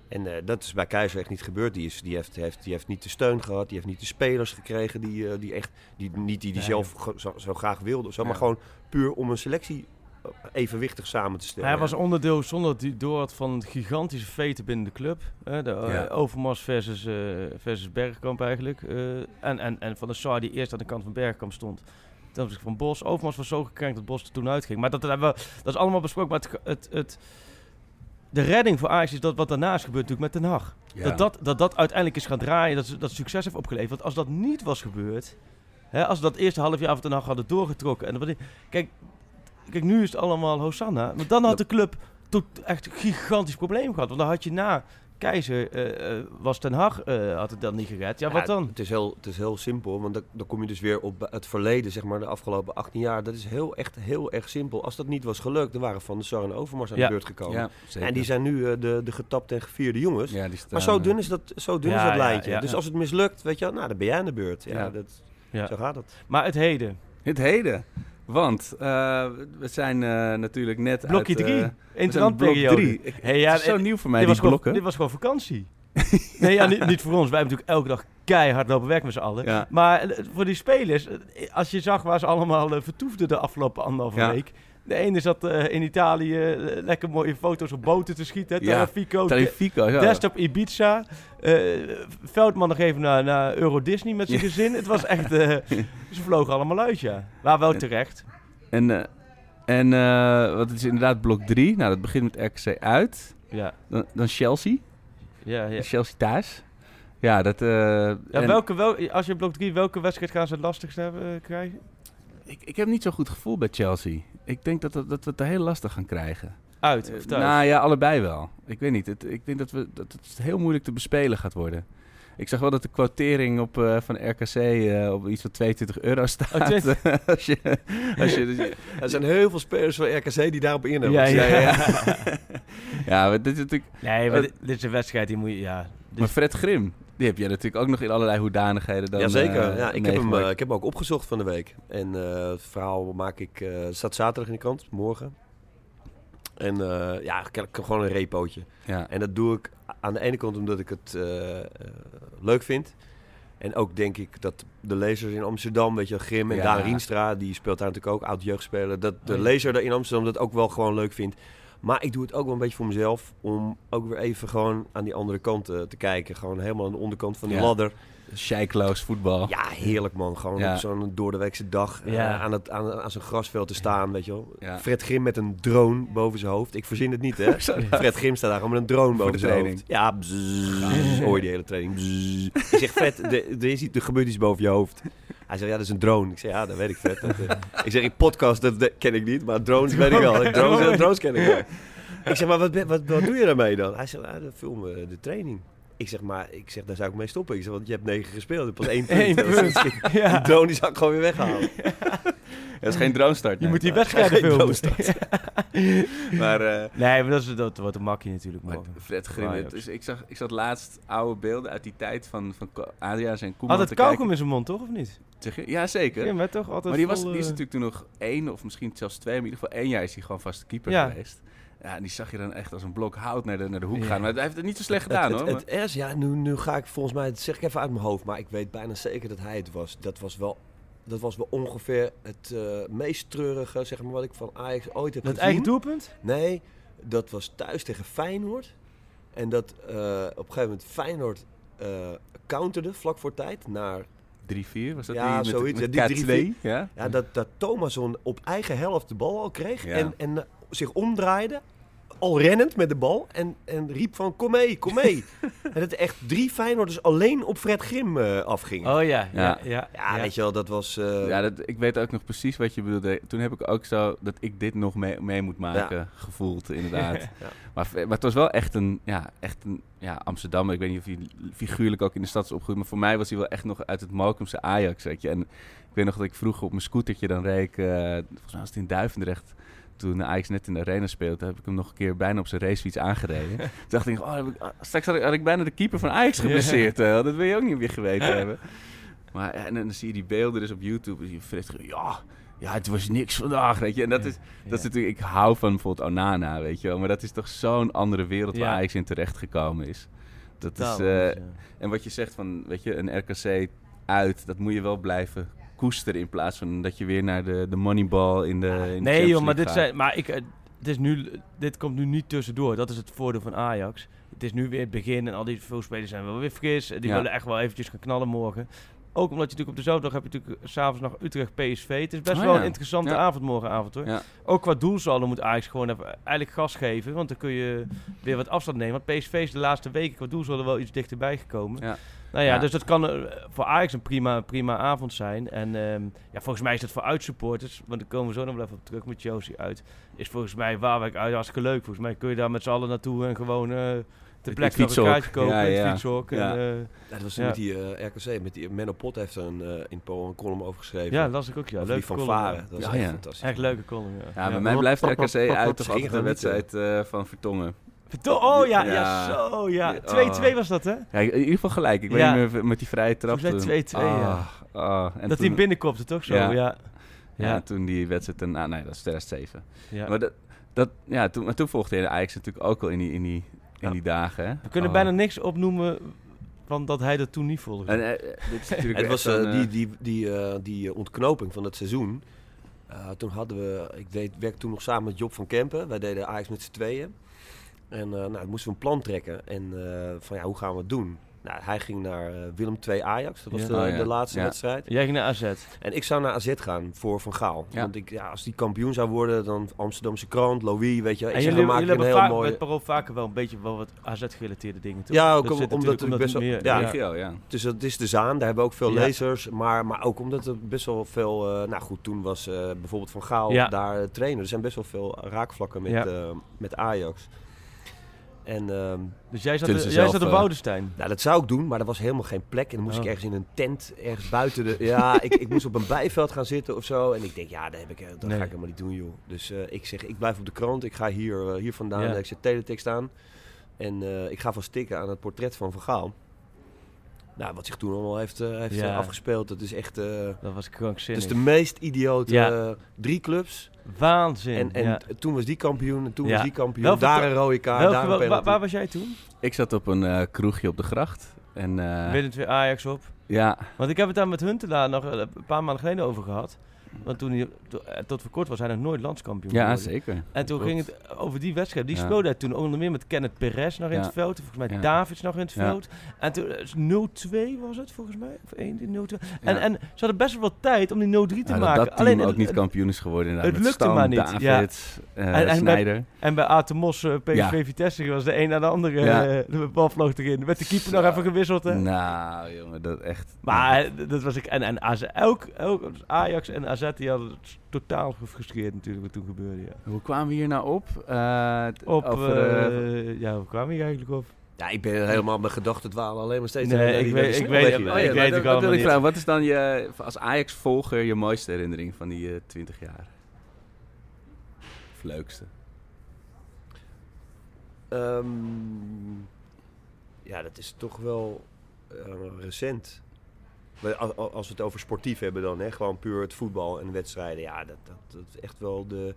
En eh, dat is bij Keizer echt niet gebeurd. Die, is, die, heeft, heeft, die heeft niet de steun gehad. Die heeft niet de spelers gekregen die, eh, die echt, die, niet die, die zelf zo, zo graag wilde. Zo, Ja. Maar gewoon puur om een selectie eh, evenwichtig samen te stellen. Hij was onderdeel zonder hij door had van gigantische veten binnen de club. hè, de. Overmars versus, versus Bergkamp eigenlijk. en, en, en van de Saar die eerst aan de kant van Bergkamp stond. Ten opzichte van Bos. Overmars was zo gekrenkt dat Bos er toen uitging. Maar dat, dat, hebben we, dat is allemaal besproken. Maar het, het, het, de redding voor Ajax is dat wat daarna is gebeurd natuurlijk met Den Haag. Ja. Dat, dat, dat dat uiteindelijk is gaan draaien, dat, ze- dat succes heeft opgeleverd. Want als dat niet was gebeurd, hè, als we dat eerste half jaar van Den Haag hadden doorgetrokken. En wat, kijk, kijk, nu is het allemaal Hosanna. Maar dan had de club tot echt een gigantisch probleem gehad. Want dan had je na Keizer, eh, eh, was Ten Hag, eh, had het dan niet gered. Ja, wat dan? Het is heel, het is heel simpel, want dan, dan kom je dus weer op het verleden, zeg maar, de afgelopen 18 jaar. Dat is heel, echt heel erg simpel. Als dat niet was gelukt, dan waren Van der Sar en Overmars aan Ja. de beurt gekomen. Ja, zeker. en die zijn nu eh, de, de getapte en gevierde jongens. Ja, die staan, Maar zo dun is dat, zo dun Ja, is dat ja, lijntje. ja. dus als het mislukt, weet je wel, nou, dan ben jij aan de beurt. Ja, Ja. Dat, Ja. zo gaat het. Maar het heden, Het heden. Want eh, we zijn eh, natuurlijk net blokje uit... 3, eh, in we zijn op blok periode. drie. Ik- Hey, ja, het is zo eh, nieuw voor mij, dit, die was gewoon, blokken. dit was gewoon vakantie. nee, ja, niet, niet voor ons. Wij hebben natuurlijk elke dag keihard lopen werken met z'n allen. Ja. Maar voor die spelers, als je zag waar ze allemaal vertoefden de afgelopen anderhalve Ja. week. De ene zat eh, in Italië eh, lekker mooie foto's op boten te schieten. Ja, Telefico, Telefico, ja. desktop Ibiza. Eh, Veldman nog even naar, naar Euro Disney met zijn gezin. Het was echt... ze vlogen allemaal uit, ja. Maar wel terecht. En, en wat is inderdaad blok 3? Nou, dat begint met RKC uit. Ja, Dan, dan Chelsea. ja, ja. Chelsea thuis. Ja, dat... ja welke, wel, als je blok 3, welke wedstrijd gaan ze het lastigst hebben, krijgen? Ik, ik heb niet zo'n goed gevoel bij Chelsea. Ik denk dat, dat, dat we het heel lastig gaan krijgen. Uit of Eh, thuis? nou ja, allebei wel. Ik weet niet. Het, ik denk dat, we, dat het heel moeilijk te bespelen gaat worden. Ik zag wel dat de quotering op, eh, van RKC eh, op iets van 22 euro staat. Oh, 20. als je, als je, dus- Er zijn heel veel spelers van RKC die daarop in Ja, ja, ja. ja, maar dit is natuurlijk... Nee, maar dit, dit is een wedstrijd die moet je... Ja, Maar Fred Grim, die heb je natuurlijk ook nog in allerlei hoedanigheden dan Jazeker. eh, ja, ik, heb hem, eh, ik heb hem ook opgezocht van de week. En eh, het verhaal maak ik... staat zaterdag in de krant, morgen. En ja, ik gewoon een repootje. ja. En dat doe ik aan de ene kant omdat ik het leuk vind. En ook denk ik dat de lezers in Amsterdam, weet je, Grim en Ja. Daan Rienstra, die speelt daar natuurlijk ook, oud jeugdspeler, dat de Oh ja. lezer daar in Amsterdam dat ook wel gewoon leuk vindt. Maar ik doe het ook wel een beetje voor mezelf, om ook weer even gewoon aan die andere kant eh, te kijken. Gewoon helemaal aan de onderkant van die Ja. ladder. Scheikloos voetbal. Ja, heerlijk man. Gewoon Ja. op zo'n doordeweekse dag eh, Ja. aan, het, aan, aan zo'n grasveld te staan, weet je wel. Fred Grim met een drone boven zijn hoofd. Ik verzin het niet, hè. Fred Grim staat daar gewoon met een drone boven de zijn hoofd. Ja, bzzz, hoor je die hele training. Bzzz. Ik zeg, Fred, is iets, er gebeurt iets boven je hoofd. Hij zei, ja, dat is een drone. Ik zei, ja, dat weet ik vet. Dat, eh, ik zeg, in podcast, dat, dat ken ik niet, maar drones weet ik wel. Drones, drones ken ik wel. Ik zeg, maar wat, wat, wat doe je daarmee dan? Hij zegt, ja, dan filmen we de training. Ik zeg, maar ik zeg, daar zou ik mee stoppen. Ik zeg, want je hebt negen gespeeld, je hebt pas één punt. Eén punt, Die ja. drone die zou ik gewoon weer weghalen. Dat is geen drone start. Je moet die filmen. drone Maar eh, Nee, maar dat, is, dat wordt een makkie natuurlijk. Maar. Fred is, ik, zag, ik zat laatst oude beelden uit die tijd van, van Adriaans en Koeman Had het kauwgom in zijn mond, toch? Of niet? Zeg je? Ja, zeker. Ja, maar toch altijd maar die, was, die is eh, natuurlijk toen nog één of misschien zelfs twee, maar in ieder geval één jaar is hij gewoon vaste keeper Ja. geweest. Ja, en die zag je dan echt als een blok hout naar de, naar de hoek Ja. gaan. Maar hij heeft het niet zo slecht gedaan het, hoor. Het, het ja, nu, nu ga ik volgens mij, dat zeg ik even uit mijn hoofd, maar ik weet bijna zeker dat hij het was. Dat was wel, dat was wel ongeveer het eh, meest treurige, zeg maar, wat ik van Ajax ooit heb Dat gezien. eigen doelpunt? Nee, dat was thuis tegen Feyenoord. En dat eh, op een gegeven moment Feyenoord eh counterde vlak voor tijd naar... 3-4, was dat ja, die met, zoiets. met ja, die K2? 3-4. Ja? Ja, dat, dat Thomasson op eigen helft de bal al kreeg. Ja. En, en zich omdraaide. Al rennend met de bal. En, en riep van kom mee, kom mee. en dat echt drie Feyenoorders alleen op Fred Grim eh, afgingen. Oh ja, ja, Ja. ja. ja, weet je wel, dat was... eh, Ja, dat, ik weet ook nog precies wat je bedoelde. Toen heb ik ook zo dat ik dit nog mee, mee moet maken gevoeld, inderdaad. Ja. maar, maar het was wel echt een, ja, echt een ja, Amsterdam. Ik weet niet of hij figuurlijk ook in de stad is opgegroeid. Maar voor mij was hij wel echt nog uit het Mokumse Ajax. Weet je. En ik weet nog dat ik vroeger op mijn scootertje dan reed. ik, eh, volgens mij was het in Duivendrecht. Toen Ajax net in de arena speelde, heb ik hem nog een keer bijna op zijn racefiets aangereden. Toen dacht ik, oh, heb ik- ah, straks had ik, had ik bijna de keeper van Ajax geblesseerd. eh. dat wil je ook niet meer geweten hebben. Maar en dan zie je die beelden dus op YouTube. En zie je ja, ja, het was niks vandaag, weet je. En dat is, dat is natuurlijk, ik hou van bijvoorbeeld Onana, weet je wel. Maar dat is toch zo'n andere wereld waar Ja. Ajax in terecht gekomen is. Dat is, Totaal eh. En wat je zegt van, weet je, een RKC uit, dat moet je wel blijven koesteren. In plaats van dat je weer naar de, de moneyball in de. In de Nee Champions joh, maar dit, zijn, maar ik, eh, het is nu, dit komt nu niet tussendoor. Dat is het voordeel van Ajax. Het is nu weer het begin en al die veel spelers zijn wel weer fris. Die Ja. willen echt wel eventjes gaan knallen morgen. Ook omdat je natuurlijk op dezelfde dag heb je natuurlijk s'avonds nog Utrecht PSV. Het is best Oh wel ja. een interessante Ja. avond morgenavond hoor. Ja. Ook qua doelsaldo moet Ajax gewoon even, eigenlijk gas geven. Want dan kun je weer wat afstand nemen. Want PSV is de laatste weken qua doelsaldo wel iets dichterbij gekomen. Nou ja, Ja. dus dat kan eh, voor Ajax een prima, prima avond zijn. En ehm, ja, volgens mij is dat voor uitsupporters, want daar komen we zo nog wel even op terug met Chelsea uit. Is volgens mij Waalwijk uit hartstikke leuk. Volgens mij kun je daar met z'n allen naartoe en gewoon eh de plek een fietshok. kaartje kopen. Ja, het ja. fietshok. Ja. En, eh, Ja, dat was Ja. met die eh, RKC, met die Menno Pot heeft er een, eh, in Polen een column over geschreven. ja, dat las ik ook. Ja, leuk die van Varen. Dat was Ja, echt ja. fantastisch. Echt leuke column, ja. Ja, bij mij blijft RKC uit toch altijd de gewoon wedstrijd eh, van Vertongen. Oh ja, ja, Ja. zo ja. Ja. 2-2 was dat hè? Ja, in ieder geval gelijk. Ik Ja. weet niet meer met die vrije trap. Volgens mij toen. 2-2, ja. Ah, ah. En dat hij hem binnenkopte toch zo? Ja. Ja. ja. Ja, toen die wedstrijd... en- Ah, nee, dat is 2007. Ja. Maar dat, dat, ja, toen, maar toen volgde de Ajax natuurlijk ook al in die, in die, in Ja. die dagen. Hè? We kunnen Oh. bijna niks opnoemen van dat hij dat toen niet volgde. En, eh, dit is natuurlijk Het was eh, een, die, eh, die, die, eh, die eh, ontknoping van het seizoen. Eh, toen hadden we, ik deed, werkte toen nog samen met Job van Kempen. Wij deden Ajax met z'n tweeën. En eh, nou, dan moesten we een plan trekken. En eh, van ja, hoe gaan we het doen? Nou, hij ging naar eh, Willem II Ajax. Dat was Ja. de, Oh, ja. de laatste Ja. wedstrijd. Jij ging naar AZ. En ik zou naar AZ gaan voor Van Gaal. Ja. Want ik, ja, als die kampioen zou worden, dan Amsterdamse krant, Louis, weet je. Ik En zeg, jullie, jullie ik een heel vaak, mooi... met Parool vaker wel een beetje wel wat AZ-gerelateerde dingen, toch? Ja, ook Dat om- zit omdat het best wel- meer- ja. regio, ja. Dus dat is de Zaan, daar hebben we ook veel Ja. lezers. Maar, maar ook omdat er best wel veel... eh, nou goed, toen was eh, bijvoorbeeld Van Gaal Ja. daar trainer. Er zijn best wel veel raakvlakken met, Ja. eh, met Ajax. En ehm, Dus jij zat, jij zat op eh, Woudenstein. nou, dat zou ik doen, maar er was helemaal geen plek. En dan moest Oh. ik ergens in een tent, ergens buiten de... Ja, ik, ik moest op een bijveld gaan zitten of zo. En ik denk, ja, dat, heb ik, eh, dat Nee. ga ik helemaal niet doen, joh. Dus eh, ik zeg, ik blijf op de krant. Ik ga hier, hier vandaan. Ja. Ik zet teletext aan. En ik ga van stikken aan het portret van Van Gaal. Nou, wat zich toen allemaal heeft, eh, heeft Ja. eh, afgespeeld, dat is echt... eh, Dat was krankzinnig. dus de meest idiote Ja. drie clubs. Waanzin. En, en ja. toen was die kampioen, en toen Ja. was die kampioen. Welke- daar een rode kaart, Welke- daar een penalty. waar was jij toen? Ik zat op een eh, kroegje op de gracht. En, eh, weer Ajax op. ja, Want ik heb het daar met Huntelaar nog een paar maanden geleden over gehad. Want toen hij to- eh, tot voor kort was hij nog nooit landskampioen Ja, geworden. zeker. En toen Klopt. ging het over die wedstrijd. Die Ja. speelde hij toen onder meer met Kenneth Perez nog in het veld. Volgens mij. Davids nog in het veld. En toen eh, 0-2 was het volgens mij. Of 1-0-2. En, Ja. en ze hadden best wel wat tijd om die 0-3 te maken. dat dat team Alleen ook het- niet kampioen is geworden. inderdaad, het met lukte Stam, maar niet, ja. David, eh, En- en. Bij, en bij Atemos uh, PSV. Vitesse was de een na de andere. Eh, de bal vloog erin. Werd de keeper nog even gewisseld. Hè? Nou, jongen, dat echt... Maar eh, dat was ik. En, en AZ, elk, elk, Ajax en AZ die hadden het totaal gefrustreerd natuurlijk wat toen gebeurde. Ja. Hoe kwamen we hier nou op? Eh, t- Op, over, eh, eh, ja, hoe kwamen we hier eigenlijk op? Ja, ik ben helemaal mijn gedachten dwalen alleen maar steeds Nee, naar ik weet- ik weet- ik Oh ja, weet maar het allemaal ik niet. vragen. Wat is dan je, als Ajax-volger je mooiste herinnering van die eh 20 jaar? Of leukste? Ehm, ja, dat is toch wel eh, recent. Als we het over sportief hebben dan, hè, gewoon puur het voetbal en wedstrijden. Ja, dat, dat, dat is echt wel de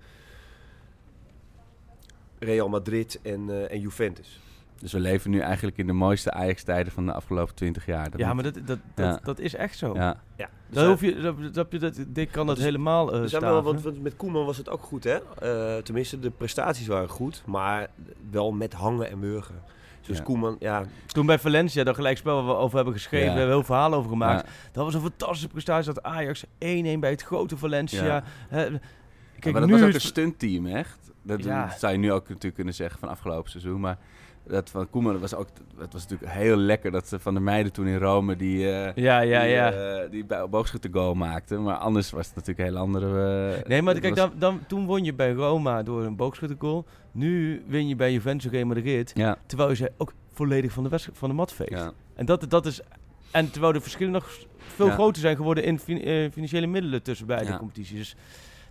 Real Madrid en, eh, en Juventus. Dus we leven nu eigenlijk in de mooiste Ajax-tijden van de afgelopen 20 jaar. Dat Ja, moet- maar dat, dat, dat, Ja. dat is echt zo. Ja. Ja, Dan hoef je, dat, dat, je- dat, Dick kan dat Dus- helemaal eh wel, staven. want, want met Koeman was het ook goed, hè? Eh, tenminste, de prestaties waren goed, maar wel met hangen en wurgen. Dus Ja. Koeman, ja, Toen bij Valencia, dat gelijkspel waar we over hebben geschreven, Ja. we hebben heel verhalen over gemaakt. Ja. Dat was een fantastische prestatie. Dat Ajax 1-1 bij het grote Valencia. Kijk, maar dat nu was ook is- een stuntteam, echt. Dat Ja. zou je nu ook natuurlijk kunnen zeggen van afgelopen seizoen. Maar dat van Koeman was ook... Het was natuurlijk heel lekker dat ze van de meiden toen in Rome die... eh, Ja, ja, die, ja. eh, die bij boogschutter goal maakte. Maar anders was het natuurlijk een heel andere... eh, Nee, maar kijk, was- dan, dan, toen won je bij Roma door een boogschuttergoal. Nu win je bij Juventus Real Madrid. Ja, Terwijl je ze ook volledig van de, van de mat veegt. ja. En, dat, dat is, en terwijl de verschillen nog veel groter zijn geworden in fin- financiële middelen tussen beide competities. Dus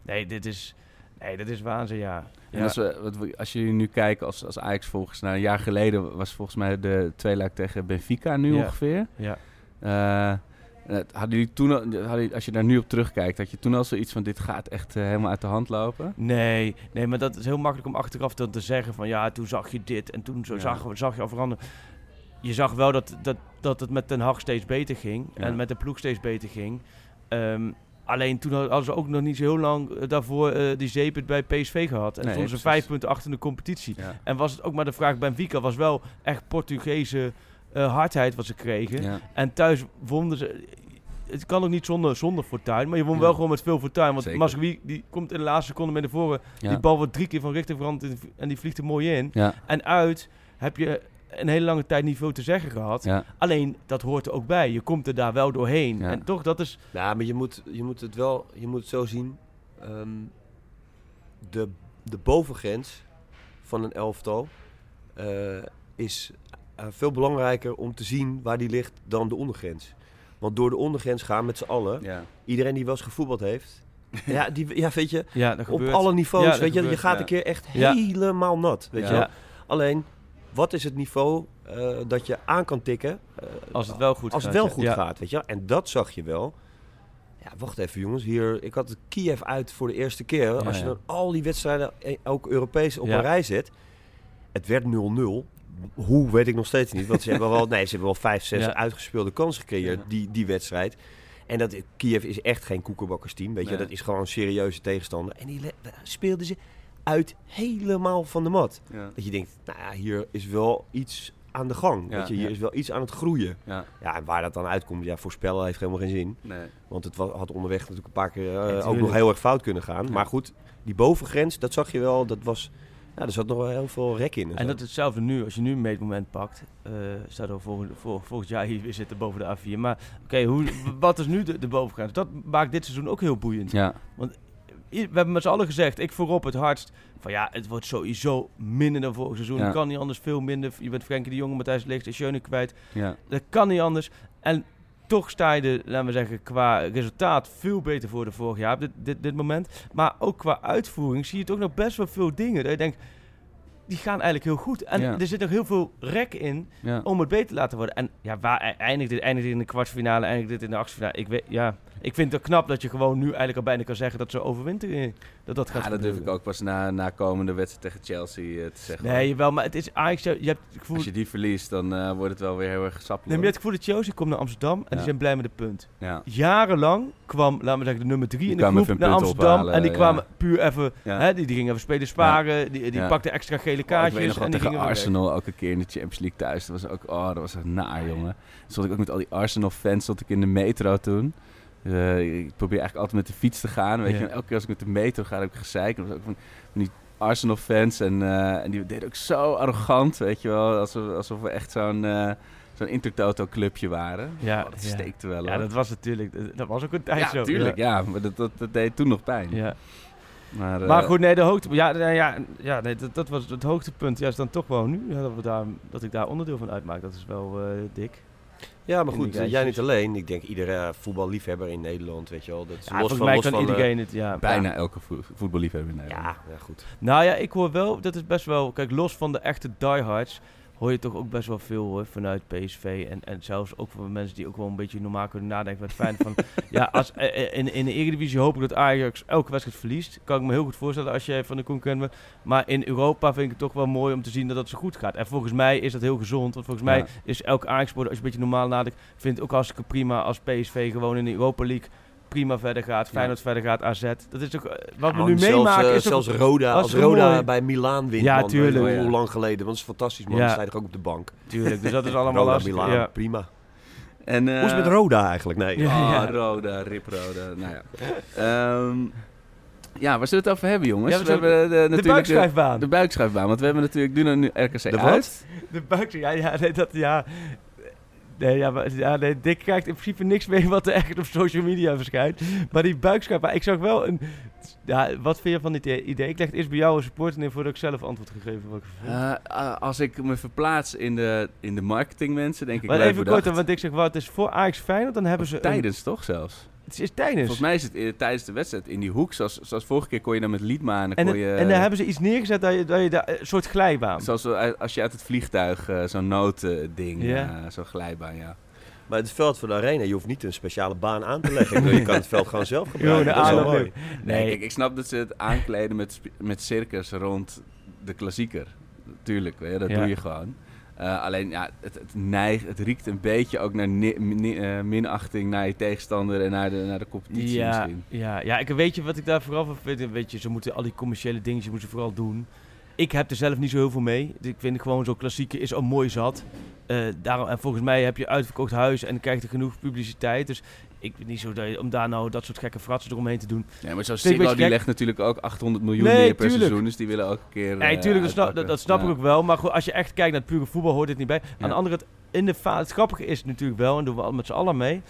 nee, dit is, nee, dit is waanzin, ja. En ja. als, we, wat we- als jullie nu kijken als, als Ajax-volgers... Nou, een jaar geleden was volgens mij de tweeluik tegen Benfica nu Ja. ongeveer. ja. Eh, eh, hadden jullie toen, al- hadden, jullie- als je daar nu op terugkijkt, had je toen al zoiets van dit gaat echt eh, helemaal uit de hand lopen? Nee, nee, maar dat is heel makkelijk om achteraf dan te zeggen van ja, toen zag je dit en toen zo Ja. zag, zag je al veranderen. Je zag wel dat, dat, dat het met Den Haag steeds beter ging Ja. en met de ploeg steeds beter ging. Ehm, alleen toen hadden ze ook nog niet zo heel lang eh, daarvoor eh, die zeep bij PSV gehad. En Nee, stonden ze vijf punten achter in de competitie. Ja. En was het ook maar de vraag, Benfica was wel echt Portugese eh, hardheid wat ze kregen. Ja. En thuis wonnen ze. Het kan ook niet zonder, zonder fortuin, maar je won Ja. wel gewoon met veel fortuin. Want. Mazraoui die komt in de laatste seconde mee naar voren. Die bal wordt drie keer van richting veranderd en die vliegt er mooi in. En uit heb je een hele lange tijd niet veel te zeggen gehad. Ja. Alleen, dat hoort er ook bij. Je komt er daar wel doorheen. Ja. En toch, dat is... Ja, maar je moet, je moet het wel je moet het zo zien. ehm, de, de bovengrens van een elftal eh, is eh, veel belangrijker om te zien waar die ligt dan de ondergrens. Want door de ondergrens gaan met z'n allen, Ja. iedereen die wel eens gevoetbald heeft, ja, die, ja, weet je, Ja, dat op alle niveaus, weet je, je gaat ja. een keer echt Ja. helemaal nat, weet Ja. je wel. Alleen, wat is het niveau eh, dat je aan kan tikken eh, als het wel goed als gaat. het wel goed Ja. gaat, weet je. En dat zag je wel. Ja, wacht even jongens. Hier, ik had Kiev uit voor de eerste keer. Ja, Als je dan al die wedstrijden, eh, ook Europees, op een rij zet. Het werd 0-0. Hoe, weet ik nog steeds niet. Want ze hebben wel, nee, ze hebben wel vijf, zes uitgespeelde kansen gecreëerd, die, die wedstrijd. En dat, Kiev is echt geen koekenbakkersteam, weet je. Nee. Dat is gewoon een serieuze tegenstander. En die speelden ze uit helemaal van de mat. Ja. Dat je denkt, nou ja, hier is wel iets aan de gang. Ja, weet je, hier ja. is wel iets aan het groeien. Ja. Ja, en waar dat dan uitkomt, ja, voorspellen heeft helemaal geen zin. Nee. Want het had onderweg natuurlijk een paar keer eh, ook nog heel erg fout kunnen gaan. Ja. Maar goed, die bovengrens, dat zag je wel, dat was... Ja, er zat nog wel heel veel rek in. En zo. dat is hetzelfde nu. Als je nu een meetmoment pakt, eh staat er volgend, vol, volgend jaar hier weer zitten boven de A4. Maar oké, hoe wat is nu de, de bovengrens? Dat maakt dit seizoen ook heel boeiend. Ja. I- We hebben met z'n allen gezegd, ik voorop het hardst, van ja, het wordt sowieso minder dan vorig seizoen. Ja. Het kan niet anders, veel minder. Je bent Frenkie de Jonge, Matthijs Leeks en Schöne kwijt. Ja. Dat kan niet anders. En toch sta je laten we zeggen, qua resultaat veel beter voor de vorig jaar op dit, dit, dit moment. Maar ook qua uitvoering zie je toch nog best wel veel dingen. Dat je denkt, die gaan eigenlijk heel goed. En Ja. er zit nog heel veel rek in Ja. om het beter te laten worden. En ja, waar e- eindigt dit? Eindigt dit in de kwartfinale? Eindigt dit in de achtste finale? Ik weet, ja, ik vind het knap dat je gewoon nu eigenlijk al bijna kan zeggen dat ze overwinteren. Dat dat gaat Ja, dat durf ik ook pas na, na komende wedstrijd tegen Chelsea eh, te zeggen. Nee, wel, maar het is Ajax. Je hebt het gevoel, Als je die verliest, dan eh, wordt het wel weer heel erg sappig. nee, maar je hebt het gevoel dat Chelsea komt naar Amsterdam en Ja. die zijn blij met de punt. Ja. Jarenlang kwam, laten we zeggen, de nummer drie Die in de groep naar Amsterdam. ophalen, en die kwamen puur even, hè, die, die gingen even spelen sparen. Die, die pakten extra gele Oh, ik kaartjes. en die tegen gingen. Arsenal ook een keer in de Champions League thuis. Dat was ook, oh, dat was echt naar, jongen. Toen stond ik ook met al die Arsenal-fans ik in de metro toen. Eh, ik probeer eigenlijk altijd met de fiets te gaan. Weet Ja. je, en elke keer als ik met de metro ga, heb ik gezeik. Ook van, die Arsenal-fans. En, eh, en die deden ook zo arrogant, weet je wel. Alsof, alsof we echt zo'n eh zo'n Intertoto-clubje waren. Ja, Oh, dat ja. steekte wel, Ja, hoor. dat was natuurlijk, dat was ook een tijd Ja, zo. tuurlijk, ja. Maar dat, dat, dat deed toen nog pijn. Ja. Maar, Maar goed, nee, de hoogte, ja, ja, ja, ja nee, dat, dat was het hoogtepunt. Ja, is dan toch wel nu ja, dat, we daar, dat ik daar onderdeel van uitmaak. Dat is wel dik. Ja, maar goed, jij niet alleen. Ik denk iedere eh, voetballiefhebber in Nederland, weet je wel. Dat is Ja, los volgens van, mij los kan van, eh, iedereen het, ja. bijna Ja. elke vo- voetballiefhebber in Nederland. Ja, ja, goed. Nou ja, ik hoor wel, dat is best wel, kijk, los van de echte diehards, hoor je toch ook best wel veel hoor, vanuit PSV. En, en zelfs ook van mensen die ook wel een beetje normaal kunnen nadenken. Het feit van, ja, als, eh, eh, in, in de Eredivisie hoop ik dat Ajax elke wedstrijd verliest. Kan ik me heel goed voorstellen als je van de bent. Maar in Europa vind ik het toch wel mooi om te zien dat het zo goed gaat. En volgens mij is dat heel gezond. Want volgens mij Ja. is elk Ajax-sporter, als je een beetje normaal nadenkt, vindt het ook hartstikke prima als PSV gewoon in de Europa League prima verder gaat. Feyenoord verder gaat, AZ. Dat is ook, eh, wat we Man, nu zelfs, meemaken eh, is toch- zelfs Roda, als Roda mooi. bij Milaan wint, Ja, man. tuurlijk. Hoe lang geleden, want dat is fantastisch, man. Ja. Ook op de bank. Tuurlijk, dus dat is allemaal Roda, lastig. Milaan, Ja. prima. En, eh, Hoe is het met Roda eigenlijk? Nee. Ja. Ah. Roda, Rip Roda. Nou ja. Ehm, ja, waar zullen we het over hebben, jongens? Ja, we hebben de, De natuurlijk buikschuifbaan. De, buikschuifbaan, want we hebben natuurlijk nu nu RKC De wat? uit. De buik, ja, ja, nee, dat, ja. Nee, ja, maar, ja, nee, Dick krijgt in principe niks mee wat er echt op social media verschijnt. Maar die buikschap, maar ik zag wel een... Ja, wat vind je van dit idee? Ik leg het eerst bij jou als supporter neer voordat ik zelf antwoord gegeven wat ik. Eh, als ik me verplaats in de, in de marketingmensen, denk ik maar even kort, want ik zeg, wat is voor Ajax Feyenoord, dan hebben ze... een- Tijdens toch zelfs? Het is tijdens. Volgens mij is het eh, tijdens de wedstrijd in die hoek. Zoals, zoals vorige keer kon je dan met Liedma en dan en, kon je... en daar hebben ze iets neergezet dat je, dat je daar, een soort glijbaan. Zoals eh, als je uit het vliegtuig eh, zo'n noodding, Ja. eh, zo'n glijbaan, ja. Maar het veld van de arena, je hoeft niet een speciale baan aan te leggen. Je kan het veld gewoon zelf gebruiken. de dat is wel aanloop mooi. nu. Nee, ik snap dat ze het aankleden met, met circus rond de klassieker. Tuurlijk, weet je, dat Ja. doe je gewoon. Eh, alleen, ja, het, het, neigt, het riekt een beetje ook naar ni- ni- eh, minachting naar je tegenstander en naar de, naar de competitie ja, misschien. Ja, ja, ik weet je wat ik daar vooral van vind. Weet je, ze moeten al die commerciële dingetjes moeten vooral doen. Ik heb er zelf niet zo heel veel mee. Ik vind gewoon zo'n klassieke is al mooi zat. Eh, daarom, en volgens mij heb je uitverkocht huis en krijg je genoeg publiciteit. Dus ik vind niet zo dat je, om daar nou dat soort gekke fratsen eromheen te doen. Ja, maar zo'n Ziggo die legt natuurlijk ook 800 miljoen Nee, neer per tuurlijk. seizoen. Dus die willen elke keer Nee, eh, tuurlijk, dat snap, dat, snap Ja. ik ook wel. Maar goed, als je echt kijkt naar het pure voetbal, hoort dit niet bij. Aan de andere kant, in de fase, het grappige is natuurlijk wel, en doen we al met z'n allen mee.